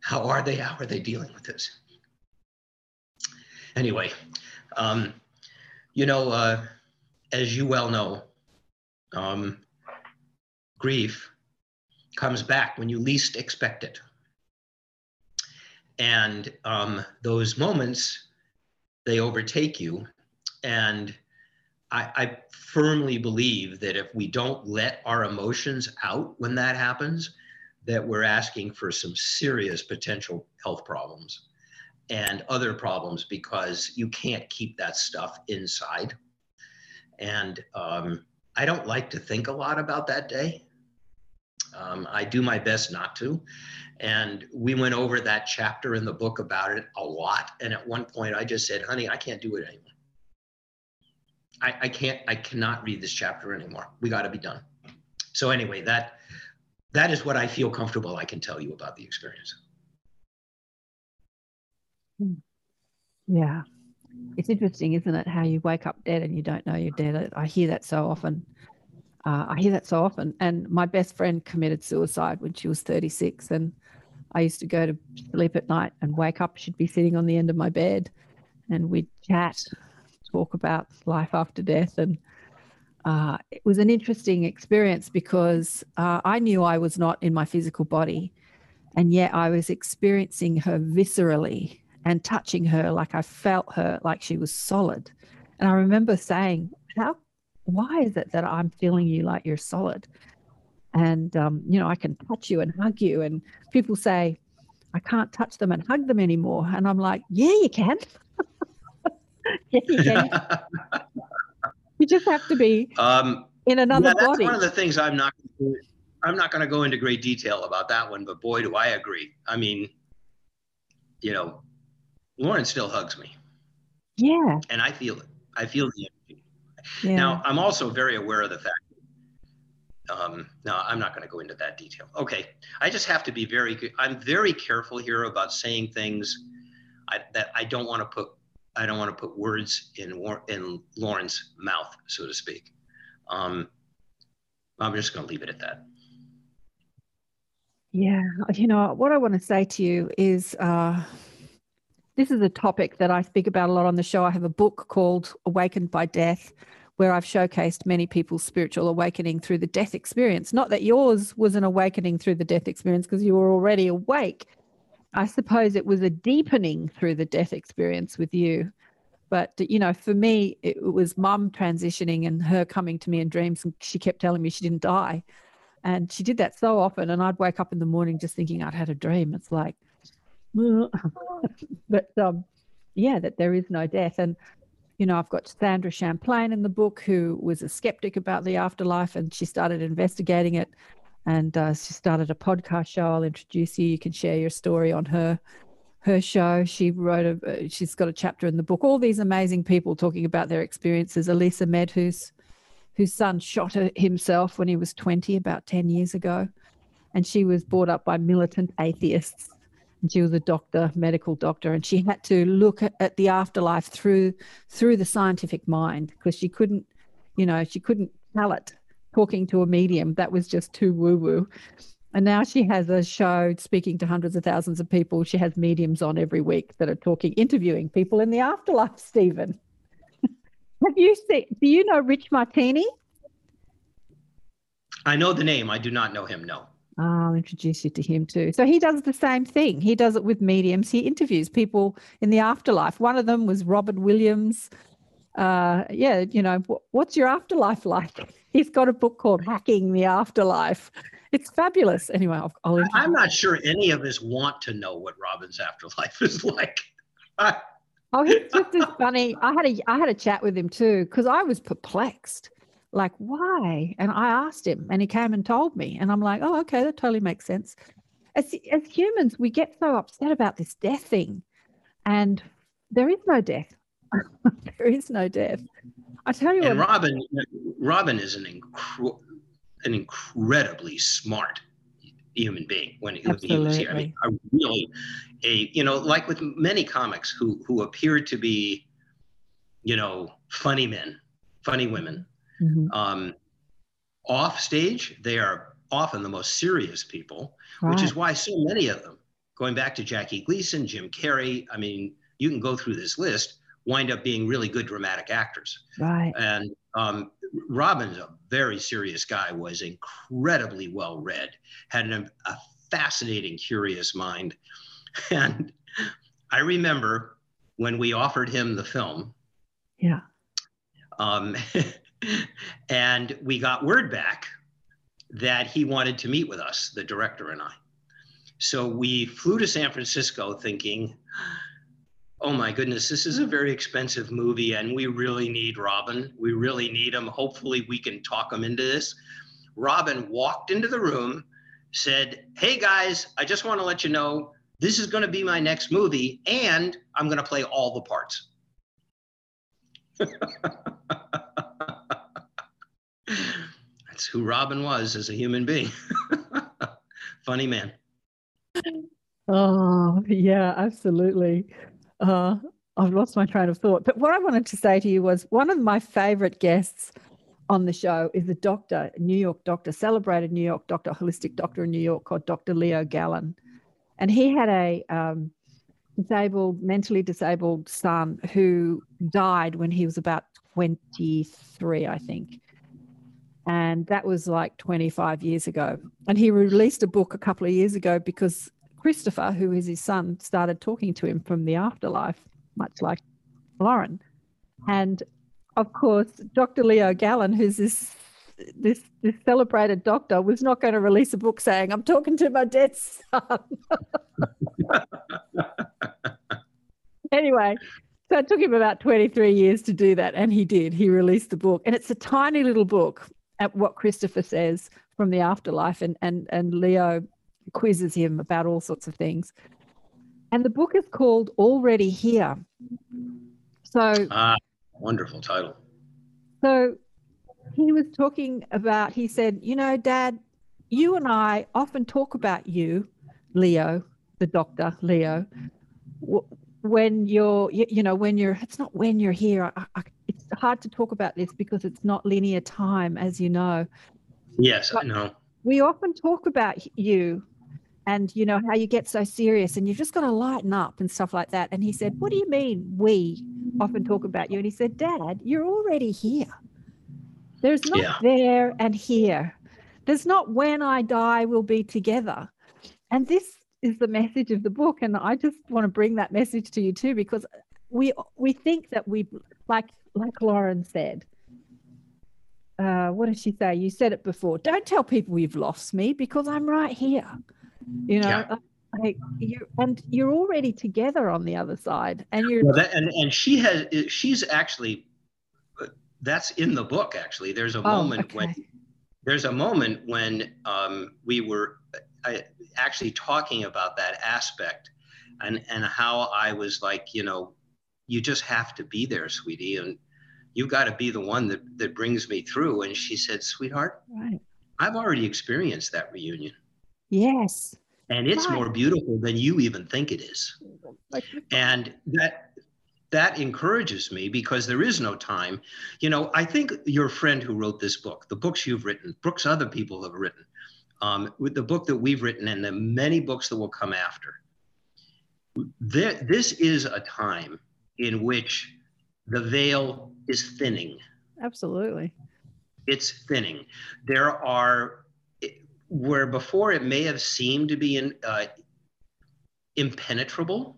How are they? How are they dealing with this? Anyway, um, you know, uh, as you well know, um, grief comes back when you least expect it. And um, those moments, they overtake you. And I, I, firmly believe that if we don't let our emotions out when that happens, that we're asking for some serious potential health problems and other problems because you can't keep that stuff inside. And um, I don't like to think a lot about that day. Um, I do my best not to. And we went over that chapter in the book about it a lot. And at one point, I just said, honey, I can't do it anymore. I, I can't, I cannot read this chapter anymore. We got to be done. So, anyway, that that is what I feel comfortable I can tell you about the experience. Yeah. It's interesting, isn't it? How you wake up dead and you don't know you're dead. I hear that so often. Uh, I hear that so often. And my best friend committed suicide when she was 36. And I used to go to sleep at night and wake up. She'd be sitting on the end of my bed and we'd chat, talk about life after death. And uh, it was an interesting experience because uh, I knew I was not in my physical body. And yet I was experiencing her viscerally and touching her like I felt her, like she was solid. And I remember saying, How, why is it that I'm feeling you like you're solid? And, um, you know, I can touch you and hug you. And people say, I can't touch them and hug them anymore. And I'm like, Yeah, you can. [LAUGHS] yeah, you can. you just have to be um, in another yeah, that's body. One of the things I'm not. I'm not going to go into great detail about that one, but boy, do I agree. I mean, you know, Lauren still hugs me. Yeah. And I feel it. I feel the energy. Yeah. Now, I'm also very aware of the fact. Um, no, I'm not going to go into that detail. Okay, I just have to be very. I'm very careful here about saying things I, that I don't want to put. I don't want to put words in in Lauren's mouth, so to speak. Um, I'm just going to leave it at that. Yeah, you know what I want to say to you is. Uh, this is a topic that I speak about a lot on the show. I have a book called Awakened by Death, where I've showcased many people's spiritual awakening through the death experience. Not that yours was an awakening through the death experience because you were already awake. I suppose it was a deepening through the death experience with you. But, you know, for me, it was mum transitioning and her coming to me in dreams. And she kept telling me she didn't die. And she did that so often. And I'd wake up in the morning just thinking I'd had a dream. It's like, [LAUGHS] but um, yeah, that there is no death. And, you know, I've got Sandra Champlain in the book who was a skeptic about the afterlife and she started investigating it. And uh, she started a podcast show. I'll introduce you. You can share your story on her her show. She wrote a. Uh, she's got a chapter in the book. All these amazing people talking about their experiences. Elisa Medhus, whose whose son shot himself when he was twenty, about ten years ago, and she was brought up by militant atheists and she was a doctor, medical doctor, and she had to look at the afterlife through through the scientific mind because she couldn't, you know, she couldn't tell it talking to a medium. That was just too woo woo. And now she has a show speaking to hundreds of thousands of people. She has mediums on every week that are talking, interviewing people in the afterlife. Stephen, [LAUGHS] have you seen? Do you know Rich Martini? I know the name. I do not know him. No. I'll introduce you to him too. So he does the same thing. He does it with mediums. He interviews people in the afterlife. One of them was Robert Williams. Uh, yeah, you know, what's your afterlife like? [LAUGHS] He's got a book called Hacking the Afterlife. It's fabulous. Anyway, I'll, I'll I'm not sure any of us want to know what Robin's afterlife [LAUGHS] is like. Oh, he's just as funny. I had a I had a chat with him too because I was perplexed, like why? And I asked him, and he came and told me, and I'm like, oh, okay, that totally makes sense. As as humans, we get so upset about this death thing, and there is no death. [LAUGHS] there is no death. I tell you And what. Robin, Robin is an incre- an incredibly smart human being when he, when he was here. I mean, a really a you know, like with many comics who who appeared to be, you know, funny men, funny women. Mhm, Um, off stage, they are often the most serious people, which is why so many of them, going back to Jackie Gleason, Jim Carrey, I mean, you can go through this list, wind up being really good dramatic actors. right. And um, Robin's a very serious guy, was incredibly well read, had an, a fascinating, curious mind. [LAUGHS] And I remember when we offered him the film, Yeah. um, [LAUGHS] and we got word back that he wanted to meet with us, the director and I. So we flew to San Francisco thinking, oh my goodness, this is a very expensive movie and we really need Robin. We really need him. Hopefully, we can talk him into this. Robin walked into the room, said, Hey guys, I just want to let you know this is going to be my next movie and I'm going to play all the parts. [LAUGHS] That's who Robin was as a human being. [LAUGHS] Funny man. Oh, yeah, absolutely. Uh, I've lost my train of thought. But what I wanted to say to you was one of my favorite guests on the show is a doctor, New York doctor, celebrated New York doctor, holistic doctor in New York called Dr. Leo Galland. And he had a um, disabled, mentally disabled son who died when he was about 23, I think. And that was like 25 years ago. And he released a book a couple of years ago because Christopher, who is his son, started talking to him from the afterlife, much like Lauren. And of course, Dr. Leo Galland, who's this this this celebrated doctor, was not going to release a book saying, "I'm talking to my dead son." [LAUGHS] anyway, so it took him about 23 years to do that, and he did. He released the book, and it's a tiny little book at what Christopher says from the afterlife, and and and Leo quizzes him about all sorts of things. And the book is called Already Here. So Ah, wonderful title. so he was talking about, he said, You know, Dad, you and I often talk about you, Leo, the doctor, Leo, w- when you're, you, you know, when you're, it's not when you're here. I, I, hard to talk about this because it's not linear time, as you know. Yes, I know. We often talk about you and, you know, how you get so serious and you've just got to lighten up and stuff like that. And he said, What do you mean we often talk about you? And he said, Dad, you're already here. There's not Yeah. there and here. There's not when I die, we'll be together. And this is the message of the book. And I just want to bring that message to you too, because we we think that we like like Lauren said. Uh, what did she say? You said it before. Don't tell people you've lost me because I'm right here. You know, Yeah. like you and you're already together on the other side, and you're Well, that, and and she has she's actually that's in the book actually. There's a oh, moment when there's a moment when um, we were I, actually talking about that aspect and and how I was like, you know, you just have to be there, sweetie, and you've got to be the one that that brings me through. And she said, sweetheart, right. I've already experienced that reunion, Yes. and it's Right. more beautiful than you even think it is. And that that encourages me because there is no time you know i think your friend who wrote this book the books you've written books other people have written um, with the book that we've written and the many books that will come after there, this is a time in which the veil is thinning absolutely. it's thinning. There are where before it may have seemed to be in, uh, impenetrable.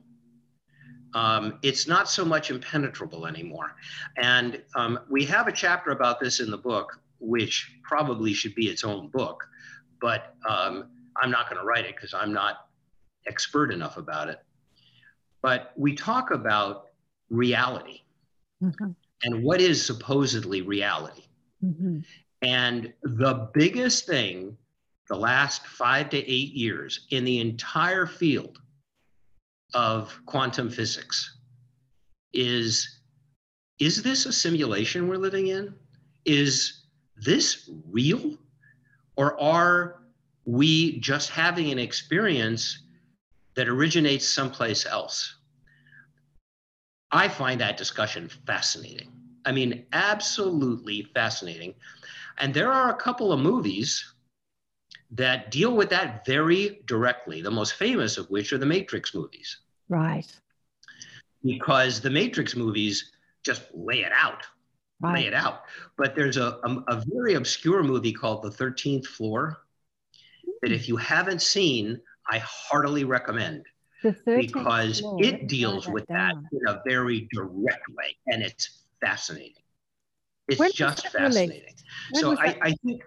Um, it's not so much impenetrable anymore. And um, we have a chapter about this in the book, which probably should be its own book, but um, I'm not going to write it because I'm not expert enough about it. But we talk about reality Mhm. and what is supposedly reality. Mhm. And the biggest thing the last five to eight years in the entire field of quantum physics is is this a simulation we're living in? Is this real? Or are we just having an experience that originates someplace else? I find that discussion fascinating. I mean, absolutely fascinating. And there are a couple of movies that deal with that very directly, the most famous of which are the Matrix movies, Right. because the Matrix movies just lay it out, lay it out. But there's a, a, a very obscure movie called The 13th Floor that hmm. if you haven't seen, I heartily recommend The 13th because floor, let me it deals with that down. in a very direct way and it's fascinating. It's When just fascinating. So I, I think,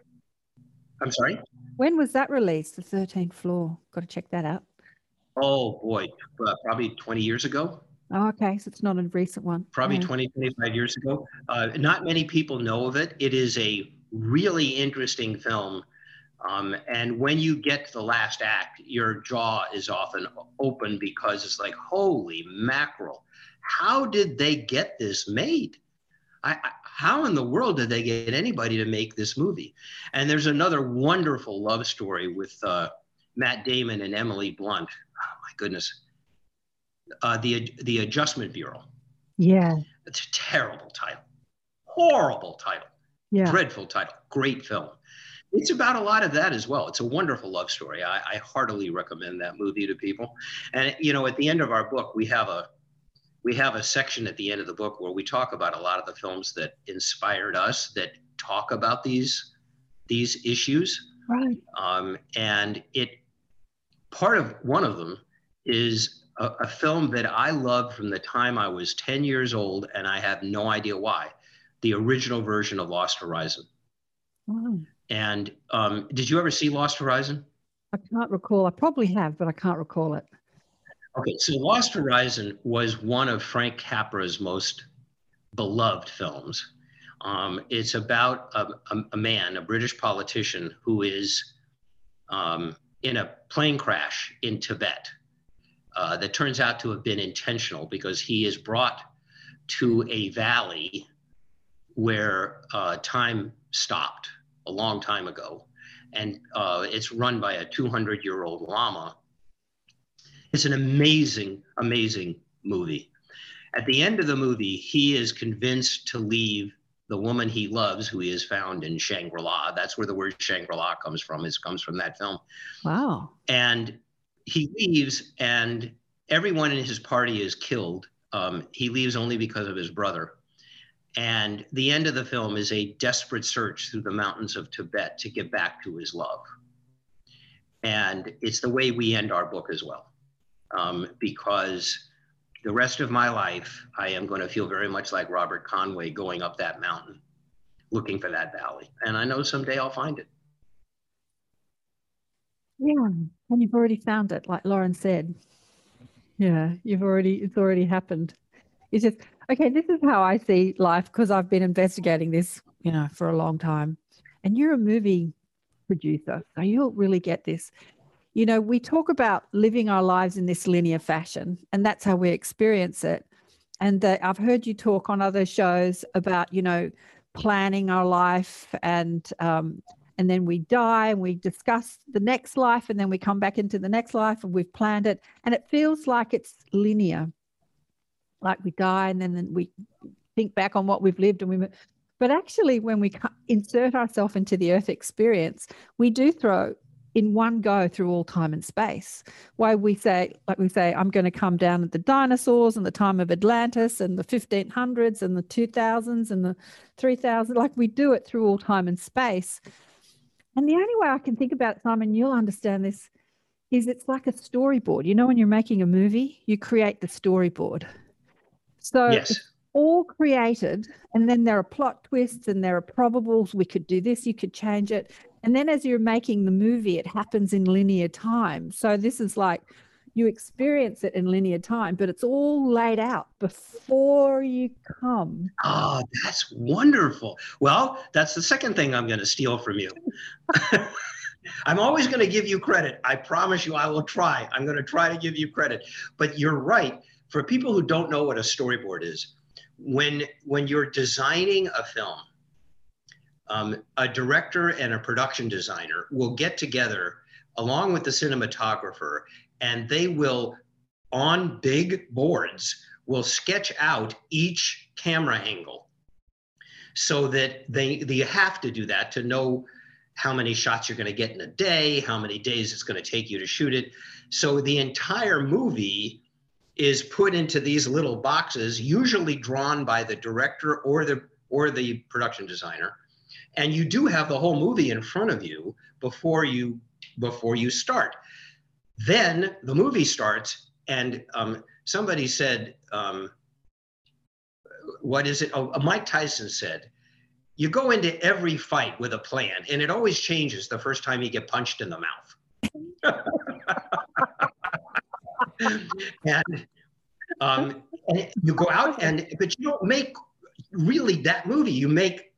I'm sorry? When was that released? The 13th floor. Got to check that out. Oh boy, uh, probably 20 years ago, Oh, okay. So it's not a recent one. probably Yeah. 20, 25 years ago. Uh, not many people know of it. It is a really interesting film. Um, and when you get to the last act, your jaw is often open because it's like, holy mackerel, how did they get this made? I, I, how in the world did they get anybody to make this movie? And there's another wonderful love story with uh, Matt Damon and Emily Blunt. Oh my goodness. Uh, the the Adjustment Bureau. Yeah. It's a terrible title, horrible title, Yeah. dreadful title. Great film. It's about a lot of that as well. It's a wonderful love story. I, I heartily recommend that movie to people. And you know, at the end of our book, we have a we have a section at the end of the book where we talk about a lot of the films that inspired us that talk about these these issues. Right. Um, and it part of one of them is a, a film that I loved from the time I was 10 years old, and I have no idea why. The original version of Lost Horizon. Oh, And um, did you ever see Lost Horizon? I can't recall. I probably have, but I can't recall it. Okay, so Lost Horizon was one of Frank Capra's most beloved films. Um, it's about a, a, a man, a British politician, who is um, in a plane crash in Tibet uh, that turns out to have been intentional because he is brought to a valley where uh, time stopped a long time ago. And uh, it's run by a 200 year old lama. it's an amazing, amazing movie. At the end of the movie, he is convinced to leave the woman he loves, who he has found in Shangri La. That's where the word Shangri La comes from. It comes from that film. Wow. And he leaves, and everyone in his party is killed. Um, he leaves only because of his brother. And the end of the film is a desperate search through the mountains of Tibet to get back to his love. And it's the way we end our book as well um, because the rest of my life, I am going to feel very much like Robert Conway going up that mountain, looking for that valley. And I know someday I'll find it. Yeah. And you've already found it, like Lauren said. Yeah, you've already, it's already happened. It's just, okay, this is how I see life because I've been investigating this, you know, for a long time. And you're a movie producer, so you'll really get this. You know, we talk about living our lives in this linear fashion, and that's how we experience it. And I've heard you talk on other shows about, you know, planning our life and um, and then we die and we discuss the next life and then we come back into the next life and we've planned it and it feels like it's linear like we die and then, we think back on what we've lived and we but actually when we insert ourselves into the earth experience we do throw in one go through all time and space why we say like we say i'm going to come down at the dinosaurs and the time of atlantis and the 1500s and the 2000s and the 3000 like we do it through all time and space and the only way I can think about it, Simon, you'll understand this, is it's like a storyboard. You know, when you're making a movie, you create the storyboard. So yes. it's all created, and then there are plot twists and there are probables. We could do this, you could change it. And then as you're making the movie, it happens in linear time. So this is like, you experience it in linear time, but it's all laid out before you come. Oh, that's wonderful. Well, that's the second thing I'm going to steal from you. [LAUGHS] I'm always going to give you credit. I promise you, I will try. I'm going to try to give you credit. But you're right. For people who don't know what a storyboard is, when when you're designing a film, um, a director and a production designer will get together along with the cinematographer, and they will, on big boards, will sketch out each camera angle so that they, they have to do that to know how many shots you're going to get in a day, how many days it's going to take you to shoot it. So the entire movie is put into these little boxes, usually drawn by the director or the or the production designer. And you do have the whole movie in front of you before you before you start. Then the movie starts, and um, somebody said, um, "What is it?" Oh, Mike Tyson said, "You go into every fight with a plan, and it always changes the first time you get punched in the mouth." [LAUGHS] [LAUGHS] and, um, and you go out and but you don't make really that movie. You make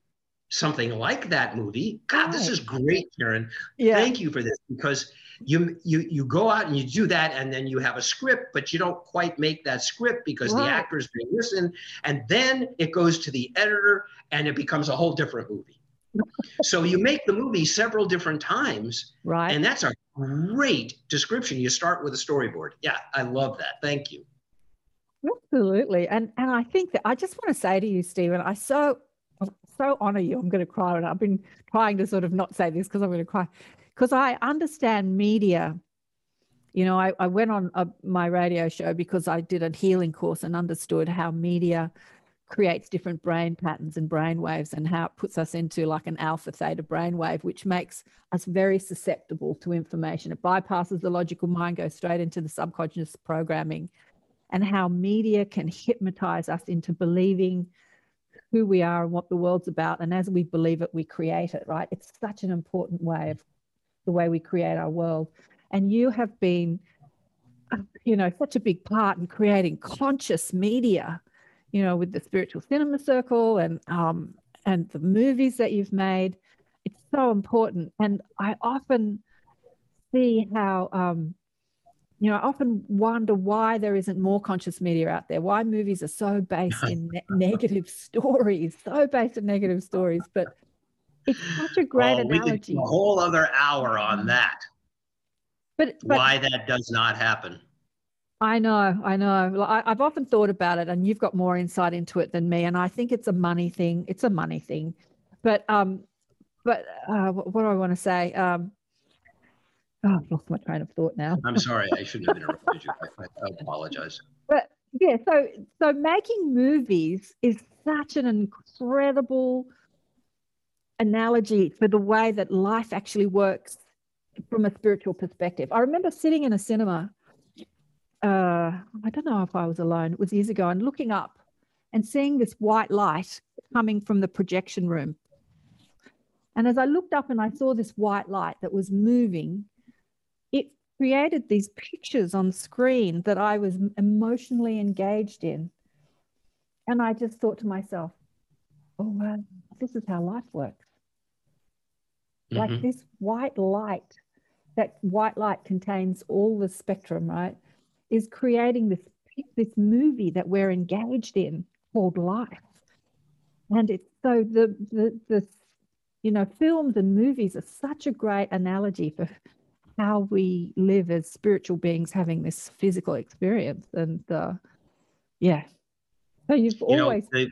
something like that movie. God, this is great, Karen. Yeah. Thank you for this because you you you go out and you do that and then you have a script but you don't quite make that script because right. the actors may listen and then it goes to the editor and it becomes a whole different movie so you make the movie several different times right and that's a great description you start with a storyboard yeah i love that thank you absolutely and and i think that i just want to say to you stephen i so so honor you. I'm going to cry. And I've been trying to sort of not say this because I'm going to cry. Because I understand media. You know, I, I went on a, my radio show because I did a healing course and understood how media creates different brain patterns and brain waves and how it puts us into like an alpha theta brain wave, which makes us very susceptible to information. It bypasses the logical mind, goes straight into the subconscious programming, and how media can hypnotize us into believing who we are and what the world's about. And as we believe it, we create it, right? It's such an important way of the way we create our world. And you have been, you know, such a big part in creating conscious media, you know, with the Spiritual Cinema Circle and um, and the movies that you've made. It's so important. And I often see how um, you know, I often wonder why there isn't more conscious media out there, why movies are so based in [LAUGHS] ne- negative stories, so based in negative stories. But it's such a great oh, analogy. a whole other hour on that. But, but why that does not happen. I know, I know. I, have often thought about it, and you've got more insight into it than me. And I think it's a money thing. It's a money thing. But um, but uh, what, what do I want to say? Um, Oh, I've lost my train of thought now. I'm sorry, I shouldn't have interrupted you. I, I apologize. But yeah, so so making movies is such an incredible analogy for the way that life actually works from a spiritual perspective. I remember sitting in a cinema. Uh, I don't know if I was alone. It was years ago, and looking up and seeing this white light coming from the projection room. And as I looked up and I saw this white light that was moving it created these pictures on screen that I was emotionally engaged in. And I just thought to myself, oh, wow, this is how life works. Mm-hmm. Like this white light, that white light contains all the spectrum, right? Is creating this this movie that we're engaged in called life. And it's so the the the you know films and movies are such a great analogy for how we live as spiritual beings having this physical experience. And uh, yeah, so you've you always. Know,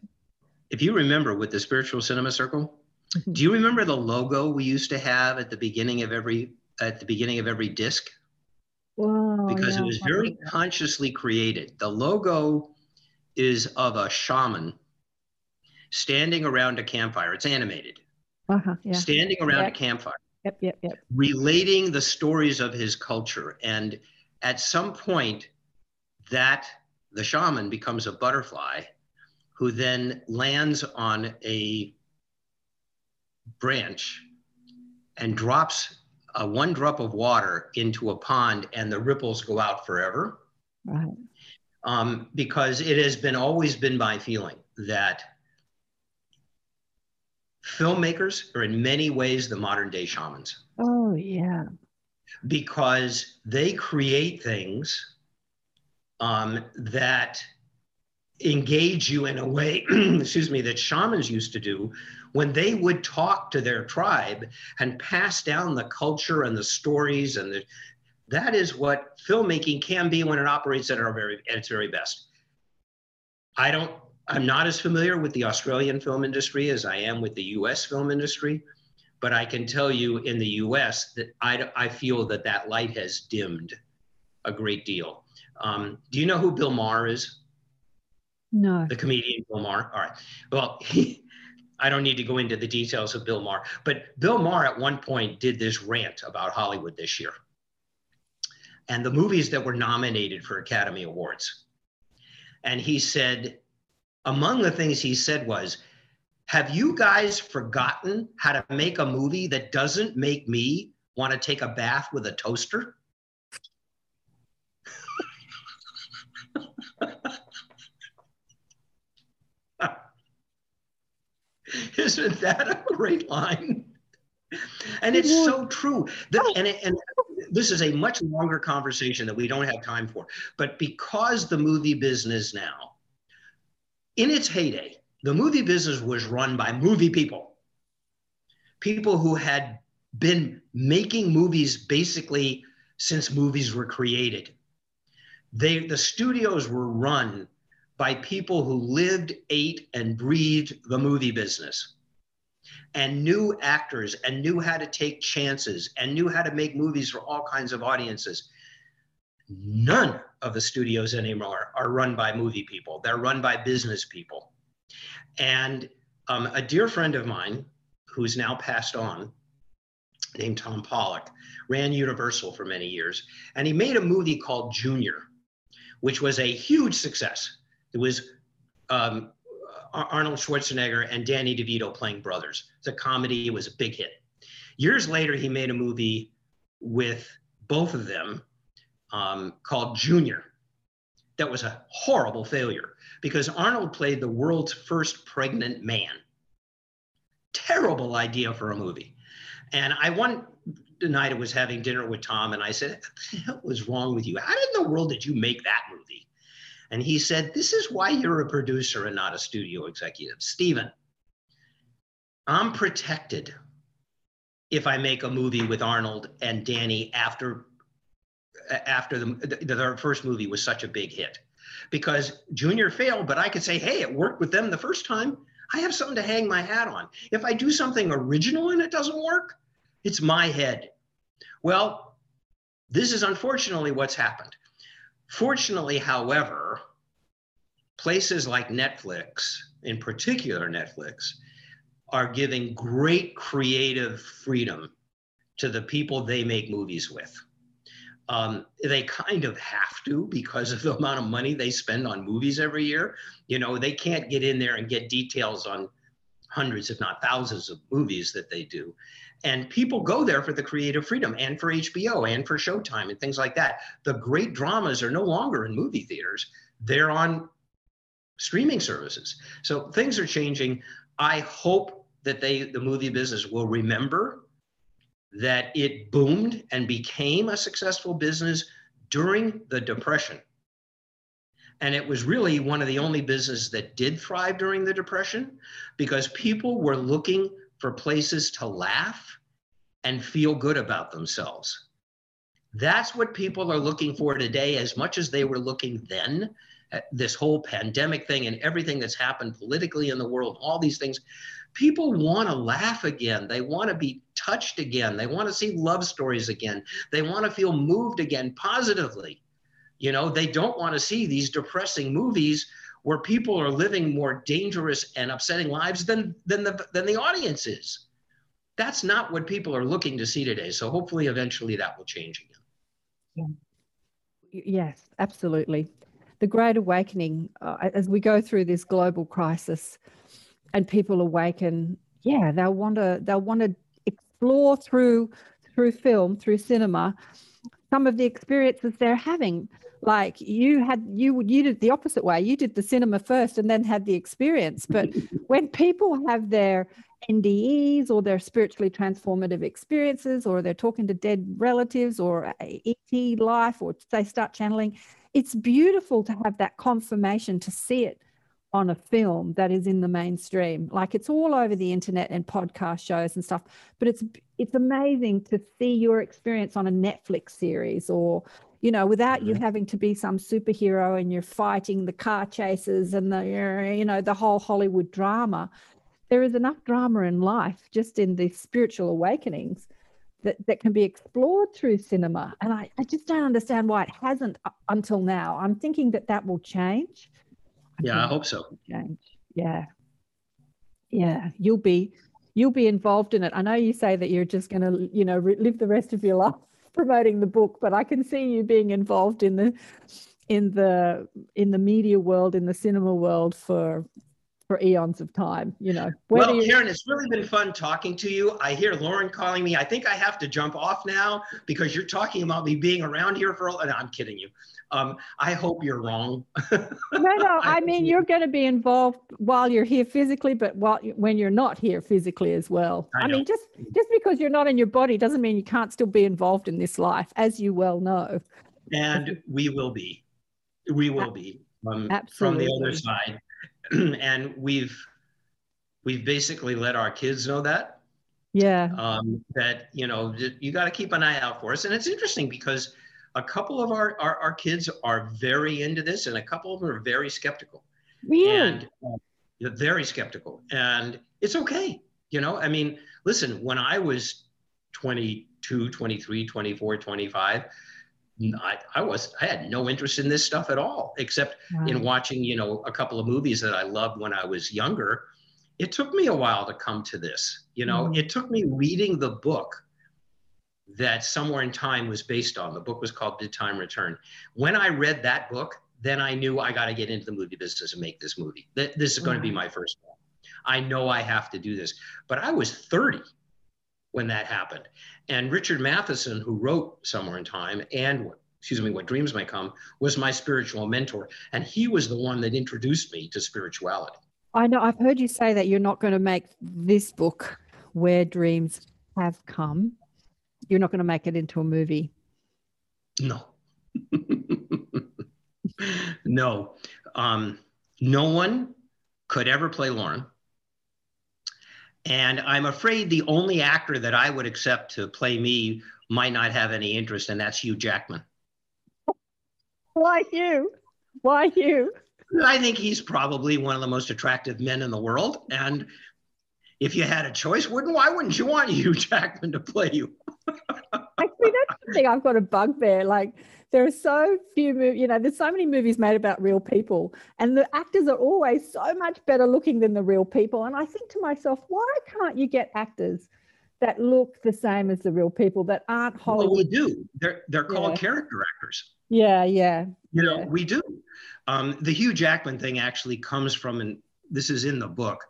if you remember with the spiritual cinema circle, mm-hmm. do you remember the logo we used to have at the beginning of every at the beginning of every disc? Wow, because yeah, it was very consciously created. The logo is of a shaman standing around a campfire. It's animated. Uh-huh, yeah. Standing around yeah. a campfire. Yep, yep, yep. Relating the stories of his culture. And at some point, that the shaman becomes a butterfly who then lands on a branch and drops a one drop of water into a pond and the ripples go out forever. Right. Um, because it has been always been my feeling that filmmakers are in many ways the modern day shamans Oh, yeah. because they create things um, that engage you in a way, [CLEARS THROAT] excuse me, that shamans used to do when they would talk to their tribe and pass down the culture and the stories and the, that is what filmmaking can be when it operates at, our very, at its very best. I don't, I'm not as familiar with the Australian film industry as I am with the US film industry, but I can tell you in the US that I, I feel that that light has dimmed a great deal. Um, do you know who Bill Maher is? No. the comedian Bill Maher. All right. Well, [LAUGHS] he, I don't need to go into the details of Bill Maher, but Bill Maher at one point did this rant about Hollywood this year and the movies that were nominated for Academy Awards. And he said, among the things he said was, Have you guys forgotten how to make a movie that doesn't make me want to take a bath with a toaster? [LAUGHS] Isn't that a great line? And it's so true. The- oh. and, it- and this is a much longer conversation that we don't have time for. But because the movie business now, in its heyday, the movie business was run by movie people, people who had been making movies basically since movies were created. They, the studios were run by people who lived, ate, and breathed the movie business and knew actors and knew how to take chances and knew how to make movies for all kinds of audiences. None of the studios anymore are run by movie people, they're run by business people. And um, a dear friend of mine, who's now passed on, named Tom Pollock, ran Universal for many years. And he made a movie called Junior, which was a huge success. It was um, Arnold Schwarzenegger and Danny DeVito playing brothers. It's a comedy, it was a big hit. Years later, he made a movie with both of them um, called Junior. That was a horrible failure because Arnold played the world's first pregnant man. Terrible idea for a movie. And I one night I was having dinner with Tom and I said, What the hell was wrong with you? How in the world did you make that movie? And he said, This is why you're a producer and not a studio executive. Stephen, I'm protected if I make a movie with Arnold and Danny after after the, the, their first movie was such a big hit because Junior failed, but I could say, hey, it worked with them the first time. I have something to hang my hat on. If I do something original and it doesn't work, it's my head. Well, this is unfortunately what's happened. Fortunately, however, places like Netflix, in particular Netflix, are giving great creative freedom to the people they make movies with. Um, they kind of have to because of the amount of money they spend on movies every year. You know, they can't get in there and get details on hundreds, if not thousands, of movies that they do. And people go there for the creative freedom and for HBO and for Showtime and things like that. The great dramas are no longer in movie theaters, they're on streaming services. So things are changing. I hope that they, the movie business, will remember that it boomed and became a successful business during the Depression. And it was really one of the only businesses that did thrive during the Depression because people were looking for places to laugh and feel good about themselves. That's what people are looking for today, as much as they were looking then. at This whole pandemic thing and everything that's happened politically in the world, all these things, people want to laugh again. They want to be touched again. They want to see love stories again. They want to feel moved again positively. You know, they don't want to see these depressing movies where people are living more dangerous and upsetting lives than than the than the audience is. That's not what people are looking to see today. So hopefully eventually that will change again. Y- Yes, absolutely. The Great Awakening, uh, as we go through this global crisis and people awaken, yeah, they'll want to they'll want to explore through through film, through cinema, some of the experiences they're having. Like you had, you would you did the opposite way. You did the cinema first and then had the experience. But [LAUGHS] when people have their NDEs or their spiritually transformative experiences, or they're talking to dead relatives, or ET life, or they start channeling, it's beautiful to have that confirmation to see it on a film that is in the mainstream like it's all over the internet and podcast shows and stuff but it's it's amazing to see your experience on a netflix series or you know without mm-hmm. you having to be some superhero and you're fighting the car chases and the you know the whole hollywood drama there is enough drama in life just in the spiritual awakenings that, that can be explored through cinema and I, I just don't understand why it hasn't until now i'm thinking that that will change yeah, I hope so. Change. Yeah. Yeah. You'll be you'll be involved in it. I know you say that you're just going to, you know, live the rest of your [LAUGHS] life promoting the book, but I can see you being involved in the in the in the media world, in the cinema world for for eons of time, you know. Well, you... Karen, it's really been fun talking to you. I hear Lauren calling me. I think I have to jump off now because you're talking about me being around here for. No, I'm kidding you. Um, I hope you're wrong. no, no. [LAUGHS] I, I mean, you're going to be involved while you're here physically, but while when you're not here physically as well. I, I mean, just just because you're not in your body doesn't mean you can't still be involved in this life, as you well know. And we will be. We will be um, from the other side, [CLEARS THROAT] and we've we've basically let our kids know that. Yeah. Um, that you know you got to keep an eye out for us, and it's interesting because a couple of our, our, our kids are very into this and a couple of them are very skeptical really? and uh, very skeptical and it's okay you know i mean listen when i was 22 23 24 25 I, I was I had no interest in this stuff at all, except wow. in watching, you know, a couple of movies that I loved when I was younger. It took me a while to come to this. You know, mm. it took me reading the book that Somewhere in Time was based on. The book was called Bid Time Return? When I read that book, then I knew I got to get into the movie business and make this movie. This is going to be my first one. I know I have to do this. But I was 30 when that happened. And Richard Matheson, who wrote Somewhere in Time and excuse me, What Dreams May Come, was my spiritual mentor. And he was the one that introduced me to spirituality. I know I've heard you say that you're not going to make this book where dreams have come you're not going to make it into a movie. No. [LAUGHS] no. Um, no one could ever play Lauren. And I'm afraid the only actor that I would accept to play me might not have any interest, and that's Hugh Jackman. Why Hugh? Why Hugh? I think he's probably one of the most attractive men in the world. And if you had a choice, wouldn't why wouldn't you want [LAUGHS] Hugh Jackman to play you? Actually, that's the thing. I've got a bugbear. Like there are so few movies, you know, there's so many movies made about real people, and the actors are always so much better looking than the real people. And I think to myself, why can't you get actors that look the same as the real people that aren't Hollywood? Well, we do. They're they're called yeah. character actors. Yeah, yeah. You know, we do. Um, the Hugh Jackman thing actually comes from, and this is in the book.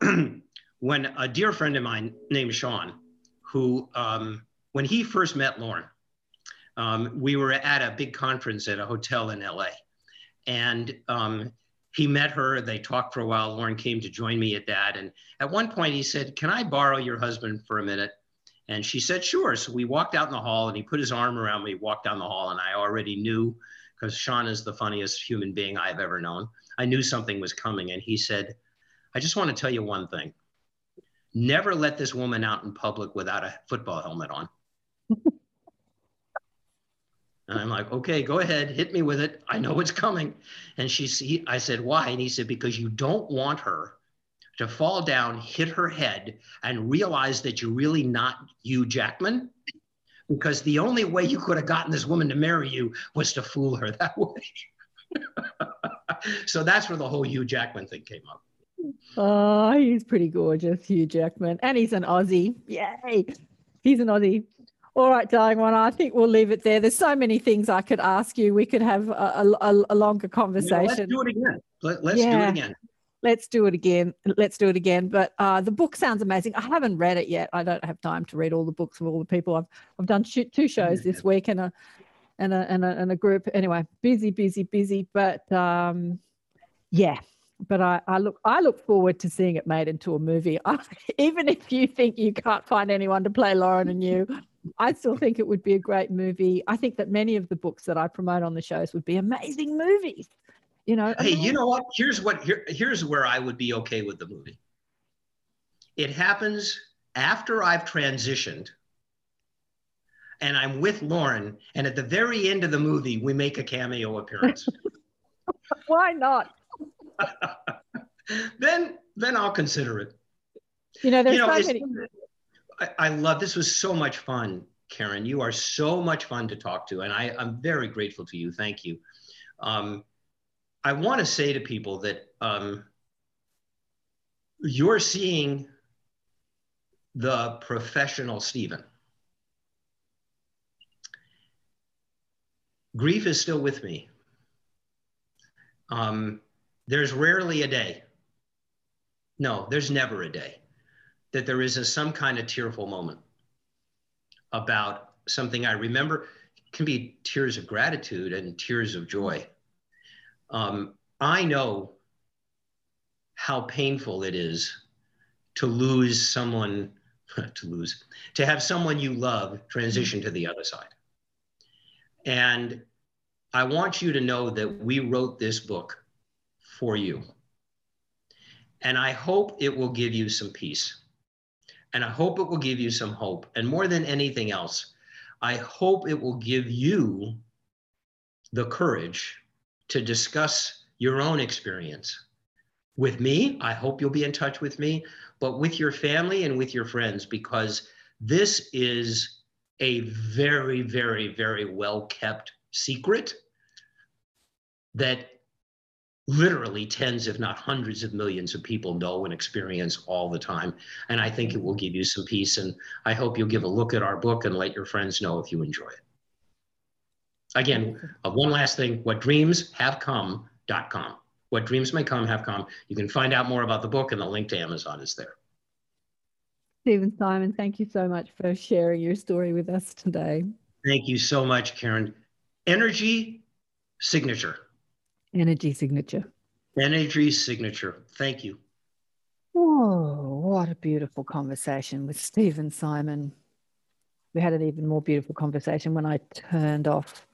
[CLEARS THROAT] when a dear friend of mine named Sean, who, um, when he first met Lauren, um, we were at a big conference at a hotel in LA. And um, he met her, they talked for a while. Lauren came to join me at that. And at one point he said, Can I borrow your husband for a minute? And she said, Sure. So we walked out in the hall and he put his arm around me, walked down the hall. And I already knew, because Sean is the funniest human being I've ever known. I knew something was coming. And he said, I just want to tell you one thing never let this woman out in public without a football helmet on. [LAUGHS] and I'm like, okay, go ahead, hit me with it. I know it's coming. And she, he, I said, why? And he said, because you don't want her to fall down, hit her head, and realize that you're really not Hugh Jackman. Because the only way you could have gotten this woman to marry you was to fool her [LAUGHS] that way. so that's where the whole Hugh Jackman thing came up. Oh, he's pretty gorgeous, Hugh Jackman. And he's an Aussie. Yay. He's an Aussie. All right, darling one. I think we'll leave it there. There's so many things I could ask you. We could have a, a, a longer conversation. let's do it again. Let, us yeah. do it again. let's do it again. Let's do it again. But uh, the book sounds amazing. I haven't read it yet. I don't have time to read all the books of all the people. I've I've done two shows this week and a and a and a, and a group. Anyway, busy, busy, busy. But um, yeah. But I, I look I look forward to seeing it made into a movie. I, [LAUGHS] even if you think you can't find anyone to play Lauren and you, I still think it would be a great movie. I think that many of the books that I promote on the shows would be amazing movies. You know. Hey, you know what? Here's what here, here's where I would be okay with the movie. It happens after I've transitioned and I'm with Lauren, and at the very end of the movie, we make a cameo appearance. [LAUGHS] Why not? [LAUGHS] then then I'll consider it. You know, there's You know, so many. I, love this was so much fun, Karen. You are so much fun to talk to, and I, I'm very grateful to you. Thank you. Um, I want to say to people that um, you're seeing the professional Stephen. Grief is still with me. Um, there's rarely a day. No, there's never a day that there is a, some kind of tearful moment about something I remember. It can be tears of gratitude and tears of joy. Um, I know how painful it is to lose someone, [LAUGHS] to lose, to have someone you love transition to the other side. And I want you to know that we wrote this book for you. And I hope it will give you some peace. And I hope it will give you some hope. And more than anything else, I hope it will give you the courage to discuss your own experience with me. I hope you'll be in touch with me, but with your family and with your friends, because this is a very, very, very well kept secret that literally tens, if not hundreds of millions of people know and experience all the time. And I think it will give you some peace. And I hope you'll give a look at our book and let your friends know if you enjoy it. Again, uh, one last thing whatdreamshavecome.com. What dreams may come have come. You can find out more about the book, and the link to Amazon is there. Stephen Simon, thank you so much for sharing your story with us today. Thank you so much, Karen. Energy signature. Energy signature. Energy signature. Thank you. Oh, what a beautiful conversation with Stephen Simon. We had an even more beautiful conversation when I turned off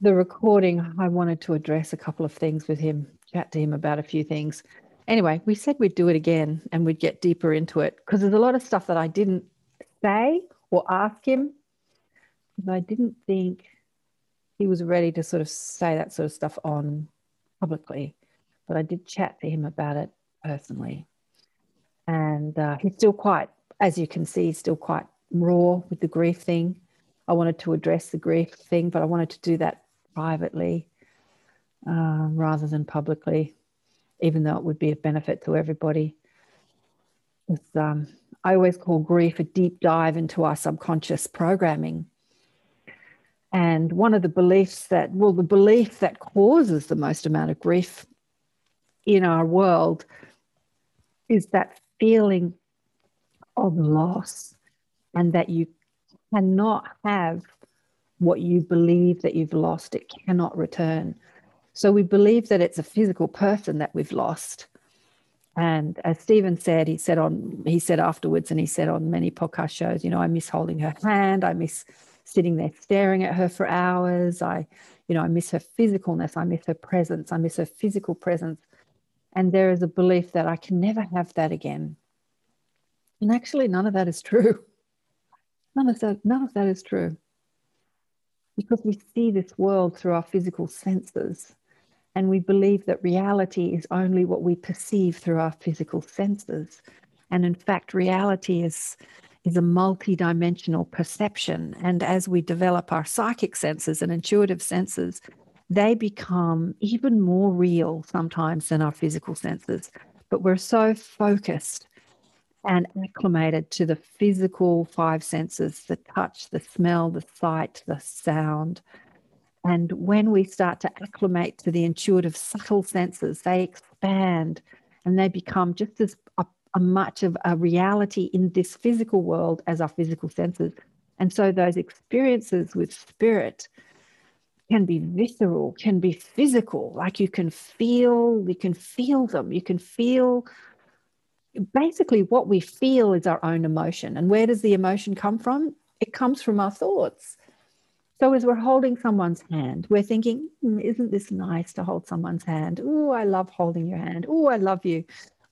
the recording. I wanted to address a couple of things with him, chat to him about a few things. Anyway, we said we'd do it again and we'd get deeper into it because there's a lot of stuff that I didn't say or ask him because I didn't think he was ready to sort of say that sort of stuff on publicly. But I did chat to him about it personally. And uh, he's still quite, as you can see, still quite raw with the grief thing. I wanted to address the grief thing, but I wanted to do that privately uh, rather than publicly, even though it would be of benefit to everybody. Um, I always call grief a deep dive into our subconscious programming. And one of the beliefs that, well, the belief that causes the most amount of grief in our world is that feeling of loss and that you cannot have what you believe that you've lost, it cannot return. So we believe that it's a physical person that we've lost. And as Stephen said, he said on he said afterwards, and he said on many podcast shows, you know, I miss holding her hand, I miss sitting there staring at her for hours. I, you know, I miss her physicalness, I miss her presence, I miss her physical presence. And there is a belief that I can never have that again. And actually, none of that is true. [LAUGHS] None of that, none of that is true. Because we see this world through our physical senses, and we believe that reality is only what we perceive through our physical senses. And in fact, reality is, is a multi-dimensional perception. And as we develop our psychic senses and intuitive senses, they become even more real sometimes than our physical senses. But we're so focused and acclimated to the physical five senses the touch, the smell, the sight, the sound. And when we start to acclimate to the intuitive, subtle senses, they expand and they become just as much of a reality in this physical world as our physical senses. And so those experiences with spirit can be visceral, can be physical, like you can feel, you can feel them, you can feel basically what we feel is our own emotion. And where does the emotion come from? It comes from our thoughts. So as we're holding someone's hand, we're thinking, mm, isn't this nice to hold someone's hand? Oh, I love holding your hand. Oh, I love you.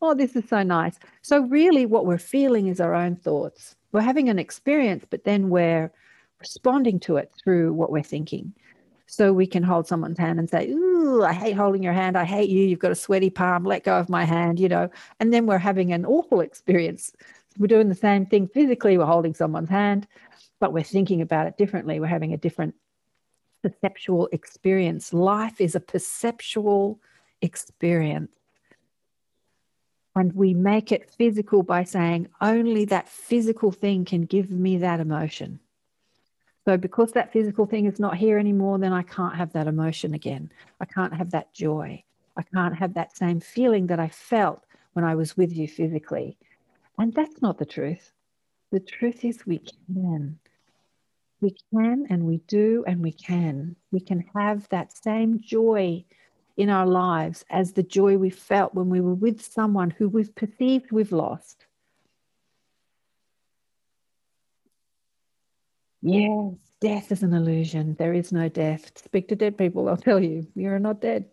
Oh, this is so nice. So really what we're feeling is our own thoughts. We're having an experience, but then we're responding to it through what we're thinking. So we can hold someone's hand and say, Ooh, I hate holding your hand. I hate you. You've got a sweaty palm. Let go of my hand, you know. And then we're having an awful experience. We're doing the same thing physically. We're holding someone's hand, but we're thinking about it differently. We're having a different perceptual experience. Life is a perceptual experience. And we make it physical by saying only that physical thing can give me that emotion. So, because that physical thing is not here anymore, then I can't have that emotion again. I can't have that joy. I can't have that same feeling that I felt when I was with you physically. And that's not the truth. The truth is, we can. We can and we do and we can. We can have that same joy in our lives as the joy we felt when we were with someone who we've perceived we've lost. Yes, death is an illusion. There is no death. Speak to dead people, they'll tell you you're not dead.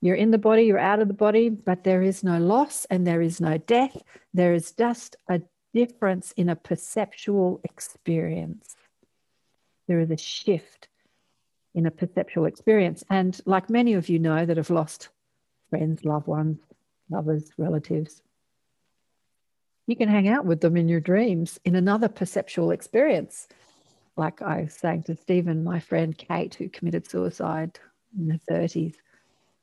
You're in the body, you're out of the body, but there is no loss and there is no death. There is just a difference in a perceptual experience. There is a shift in a perceptual experience. And like many of you know that have lost friends, loved ones, lovers, relatives, you can hang out with them in your dreams in another perceptual experience. Like I was saying to Stephen, my friend Kate, who committed suicide in the 30s,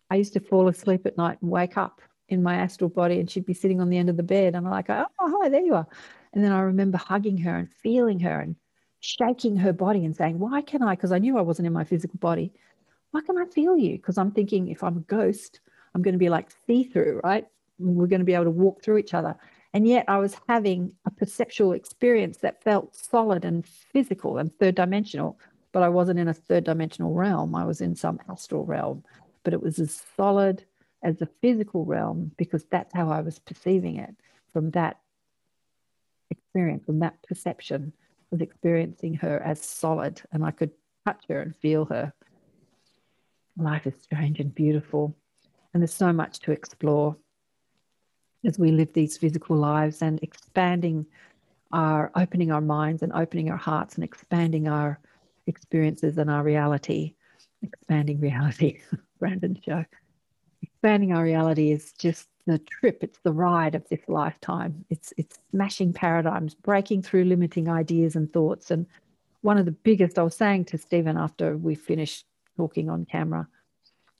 I used to fall asleep at night and wake up in my astral body and she'd be sitting on the end of the bed and I'm like, oh, hi, there you are. And then I remember hugging her and feeling her and shaking her body and saying, why can I? Because I knew I wasn't in my physical body. Why can I feel you? Because I'm thinking if I'm a ghost, I'm going to be like see through, right? We're going to be able to walk through each other. And yet I was having a perceptual experience that felt solid and physical and third dimensional, but I wasn't in a third dimensional realm. I was in some astral realm, but it was as solid as the physical realm because that's how I was perceiving it from that experience, from that perception was experiencing her as solid and I could touch her and feel her. Life is strange and beautiful, and there's so much to explore as we live these physical lives and expanding our opening our minds and opening our hearts and expanding our experiences and our reality expanding reality [LAUGHS] brandon show expanding our reality is just the trip it's the ride of this lifetime. It's it's smashing paradigms breaking through limiting ideas and thoughts. And one of the biggest i was saying to stephen after we finished talking on camera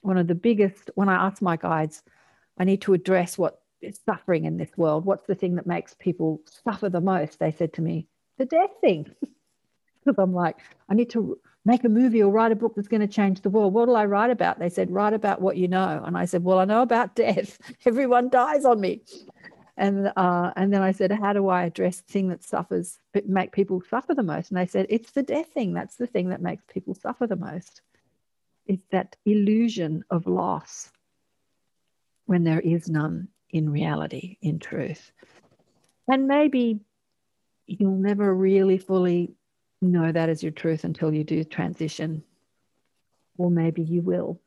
one of the biggest when i asked my guides i need to address what is suffering in this world. What's the thing that makes people suffer the most? They said to me the death thing. [LAUGHS] Because i'm like i need to make a movie or write a book that's going to change the world. What will I write about? They said, write about what you know. And I said, well, I know about [LAUGHS] death. Everyone dies on me. And uh, and then I said, how do I address the thing that suffers, make people suffer the most? And they said, it's the death thing. That's the thing that makes people suffer the most. It's that illusion of loss when there is none in reality, in truth. And maybe you'll never really fully know that as your truth until you do transition. Or maybe you will.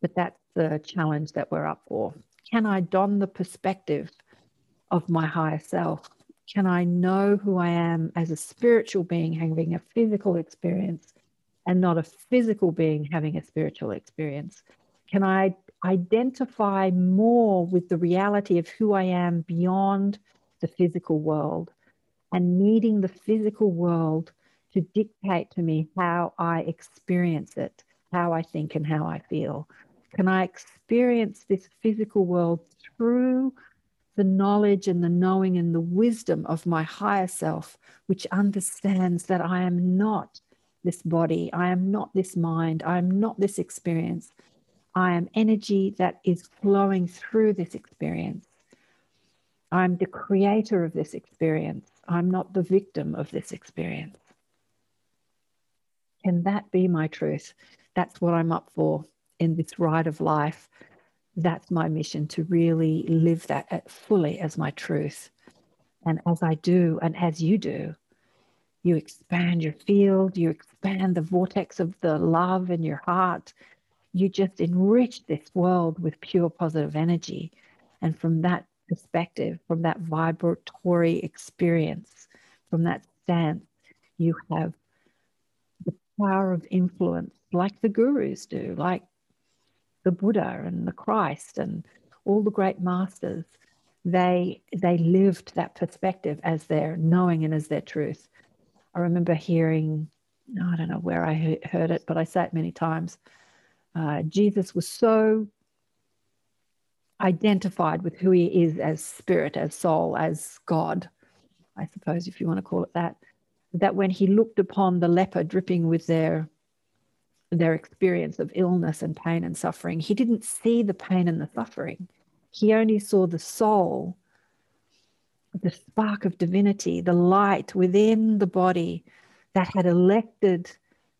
But that's the challenge that we're up for. Can I don the perspective of my higher self? Can I know who I am as a spiritual being having a physical experience and not a physical being having a spiritual experience? Can I identify more with the reality of who I am beyond the physical world? And needing the physical world to dictate to me how I experience it, how I think, and how I feel? Can I experience this physical world through the knowledge and the knowing and the wisdom of my higher self, which understands that I am not this body, I am not this mind, I am not this experience. I am energy that is flowing through this experience. I'm the creator of this experience. I'm not the victim of this experience. Can that be my truth? That's what I'm up for in this ride of life. That's my mission to really live that fully as my truth. And as I do, and as you do, you expand your field, you expand the vortex of the love in your heart. You just enrich this world with pure positive energy. And from that perspective, from that vibratory experience, from that stance, you have the power of influence like the gurus do, like the Buddha and the Christ and all the great masters. They they lived that perspective as their knowing and as their truth. I remember hearing, I don't know where I heard it, but I say it many times. Uh, Jesus was so identified with who he is as spirit, as soul, as God, I suppose, if you want to call it that, that when he looked upon the leper dripping with their their experience of illness and pain and suffering, he didn't see the pain and the suffering. He only saw the soul, the spark of divinity, the light within the body that had elected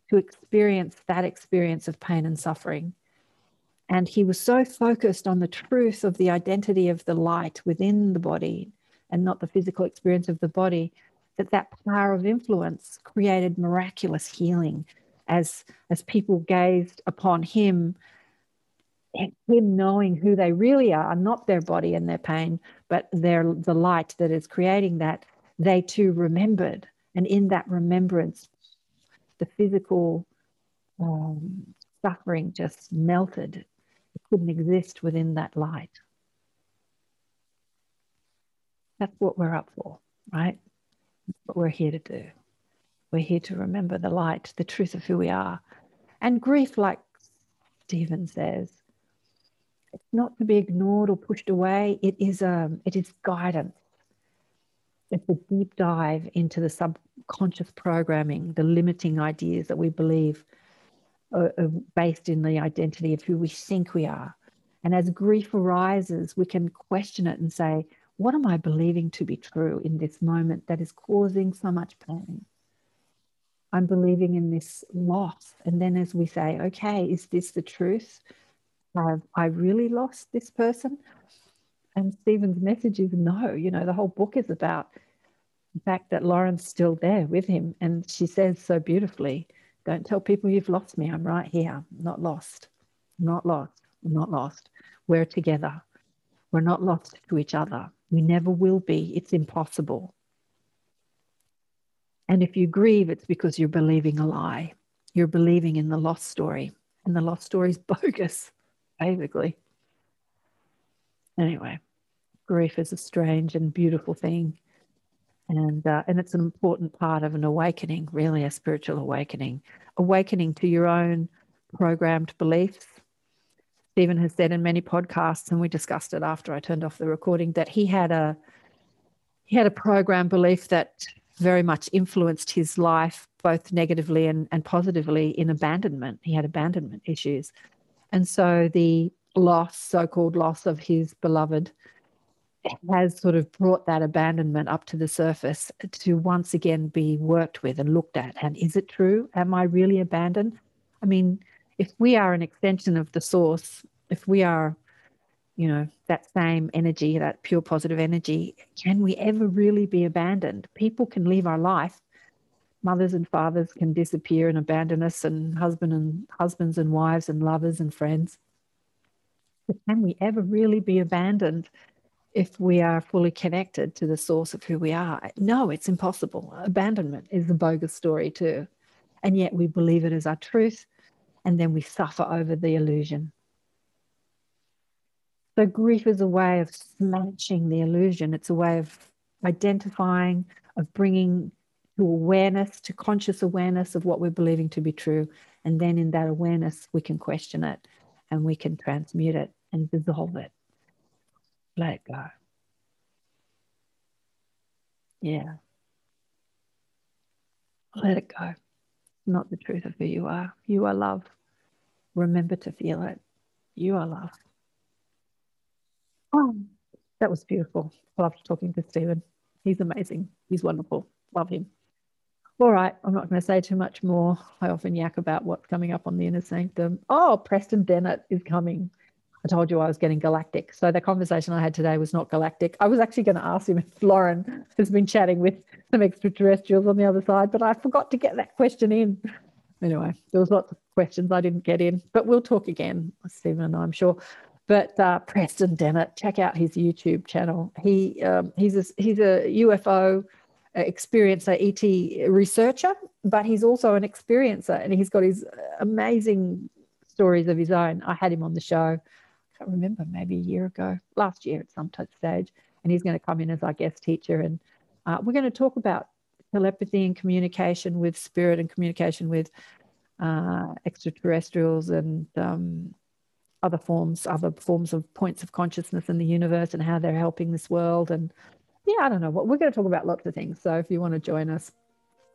to experience that experience of pain and suffering. And he was so focused on the truth of the identity of the light within the body and not the physical experience of the body that that power of influence created miraculous healing as as people gazed upon him him knowing who they really are not their body and their pain but their the light that is creating that they too remembered. And in that remembrance the physical um, suffering just melted couldn't exist within that light that's what we're up for right what we're here to do. We're here to remember the light, the truth of who we are. And grief, like Stephen says, it's not to be ignored or pushed away. It is um, it is guidance. It's a deep dive into the subconscious programming, the limiting ideas that we believe based in the identity of who we think we are. And as grief arises, we can question it and say, what am I believing to be true in this moment that is causing so much pain? I'm believing in this loss. And then as we say, okay, is this the truth? Have I really lost this person? And Stephen's message is no. You know, the whole book is about the fact that Lauren's still there with him. And she says so beautifully, don't tell people you've lost me. I'm right here. Not lost. Not lost. Not lost. We're together. We're not lost to each other. We never will be. It's impossible. And if you grieve, it's because you're believing a lie. You're believing in the lost story. And the lost story is [LAUGHS] bogus, basically. Anyway, grief is a strange and beautiful thing. And, uh, and it's an important part of an awakening, really, a spiritual awakening, awakening to your own programmed beliefs, Stephen has said in many podcasts, and we discussed it after I turned off the recording, that he had a he had a program belief that very much influenced his life, both negatively and, and positively in abandonment. He had abandonment issues. And so the loss, so-called loss of his beloved, has sort of brought that abandonment up to the surface to once again be worked with and looked at. And is it true? Am I really abandoned? I mean, if we are an extension of the source, if we are, you know, that same energy, that pure positive energy, can we ever really be abandoned? People can leave our life. Mothers and fathers can disappear and abandon us, and husband and husbands and wives and lovers and friends. But can we ever really be abandoned if we are fully connected to the source of who we are? No, it's impossible. Abandonment is a bogus story too. And yet we believe it as our truth and then we suffer over the illusion. So, grief is a way of smashing the illusion. It's a way of identifying, of bringing to awareness, to conscious awareness of what we're believing to be true. And then in that awareness, we can question it and we can transmute it and dissolve it. Let it go. Yeah. Let it go. Not the truth of who you are. You are love remember to feel it. You are love. Oh, that was beautiful. I loved talking to Stephen. He's amazing. He's wonderful. Love him. All right, I'm not going to say too much more. I often yak about what's coming up on the inner sanctum. Oh, Preston Dennett is coming. I told you I was getting galactic. So the conversation I had today was not galactic. I was actually going to ask him if Lauren has been chatting with some extraterrestrials on the other side, but I forgot to get that question in. Anyway, there was lots of questions I didn't get in, but we'll talk again, Stephen and I, I'm sure. But uh, Preston Dennett, check out his YouTube channel. He um, he's a, he's a UFO experiencer, ET researcher, but he's also an experiencer, and he's got his amazing stories of his own. I had him on the show can't remember, maybe a year ago, last year at some stage. And he's going to come in as our guest teacher. And uh, we're going to talk about telepathy and communication with spirit and communication with uh, extraterrestrials and um, other forms, other forms of points of consciousness in the universe and how they're helping this world. And yeah, I don't know what we're going to talk about lots of things. So if you want to join us,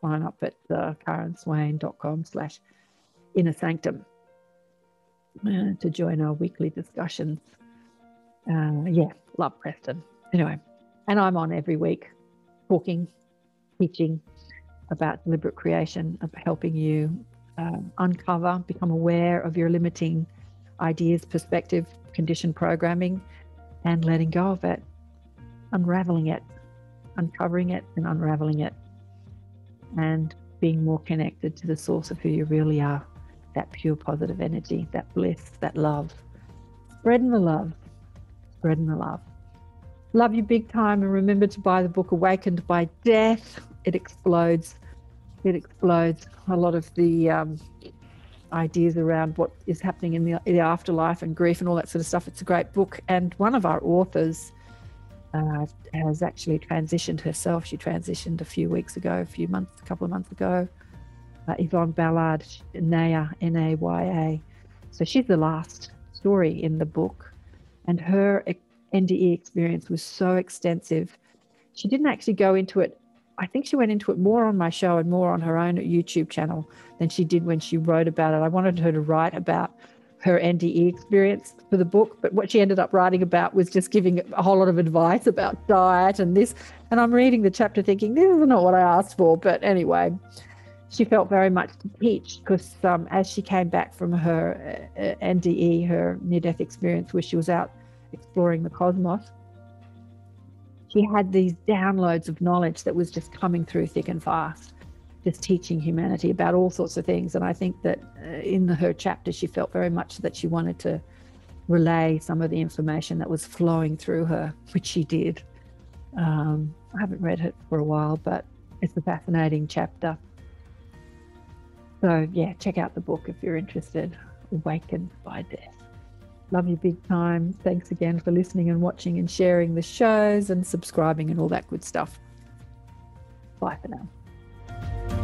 sign up at uh, karenswain.com slash inner sanctum uh, to join our weekly discussions. Uh, yeah, love Preston. Anyway, and I'm on every week talking, teaching about deliberate creation, of helping you uh, uncover, become aware of your limiting ideas, perspective, conditioned programming, and letting go of it, unraveling it, uncovering it, and unraveling it, and being more connected to the source of who you really are that pure positive energy, that bliss, that love. Spreading the love, spreading the love. Love you big time, and remember to buy the book Awakened by Death. It explodes. It explodes a lot of the um, ideas around what is happening in the, the, afterlife and grief and all that sort of stuff. It's a great book. And one of our authors uh, has actually transitioned herself. She transitioned a few weeks ago, a few months, a couple of months ago uh, Yvonne Ballard, Naya, N A Y A. So she's the last story in the book, and her NDE experience was so extensive. She didn't actually go into it. I think she went into it more on my show and more on her own YouTube channel than she did when she wrote about it. I wanted her to write about her NDE experience for the book, but what she ended up writing about was just giving a whole lot of advice about diet and this. And I'm reading the chapter thinking, this is not what I asked for. But anyway, she felt very much teach because um, as she came back from her uh, uh NDE, her near death experience, where she was out exploring the cosmos, she had these downloads of knowledge that was just coming through thick and fast, just teaching humanity about all sorts of things. And I think that uh, in the, her chapter, she felt very much that she wanted to relay some of the information that was flowing through her, which she did. Um, I haven't read it for a while, but it's a fascinating chapter. So, yeah, check out the book if you're interested. Awakened by Death. Love you big time. Thanks again for listening and watching and sharing the shows and subscribing and all that good stuff. Bye for now.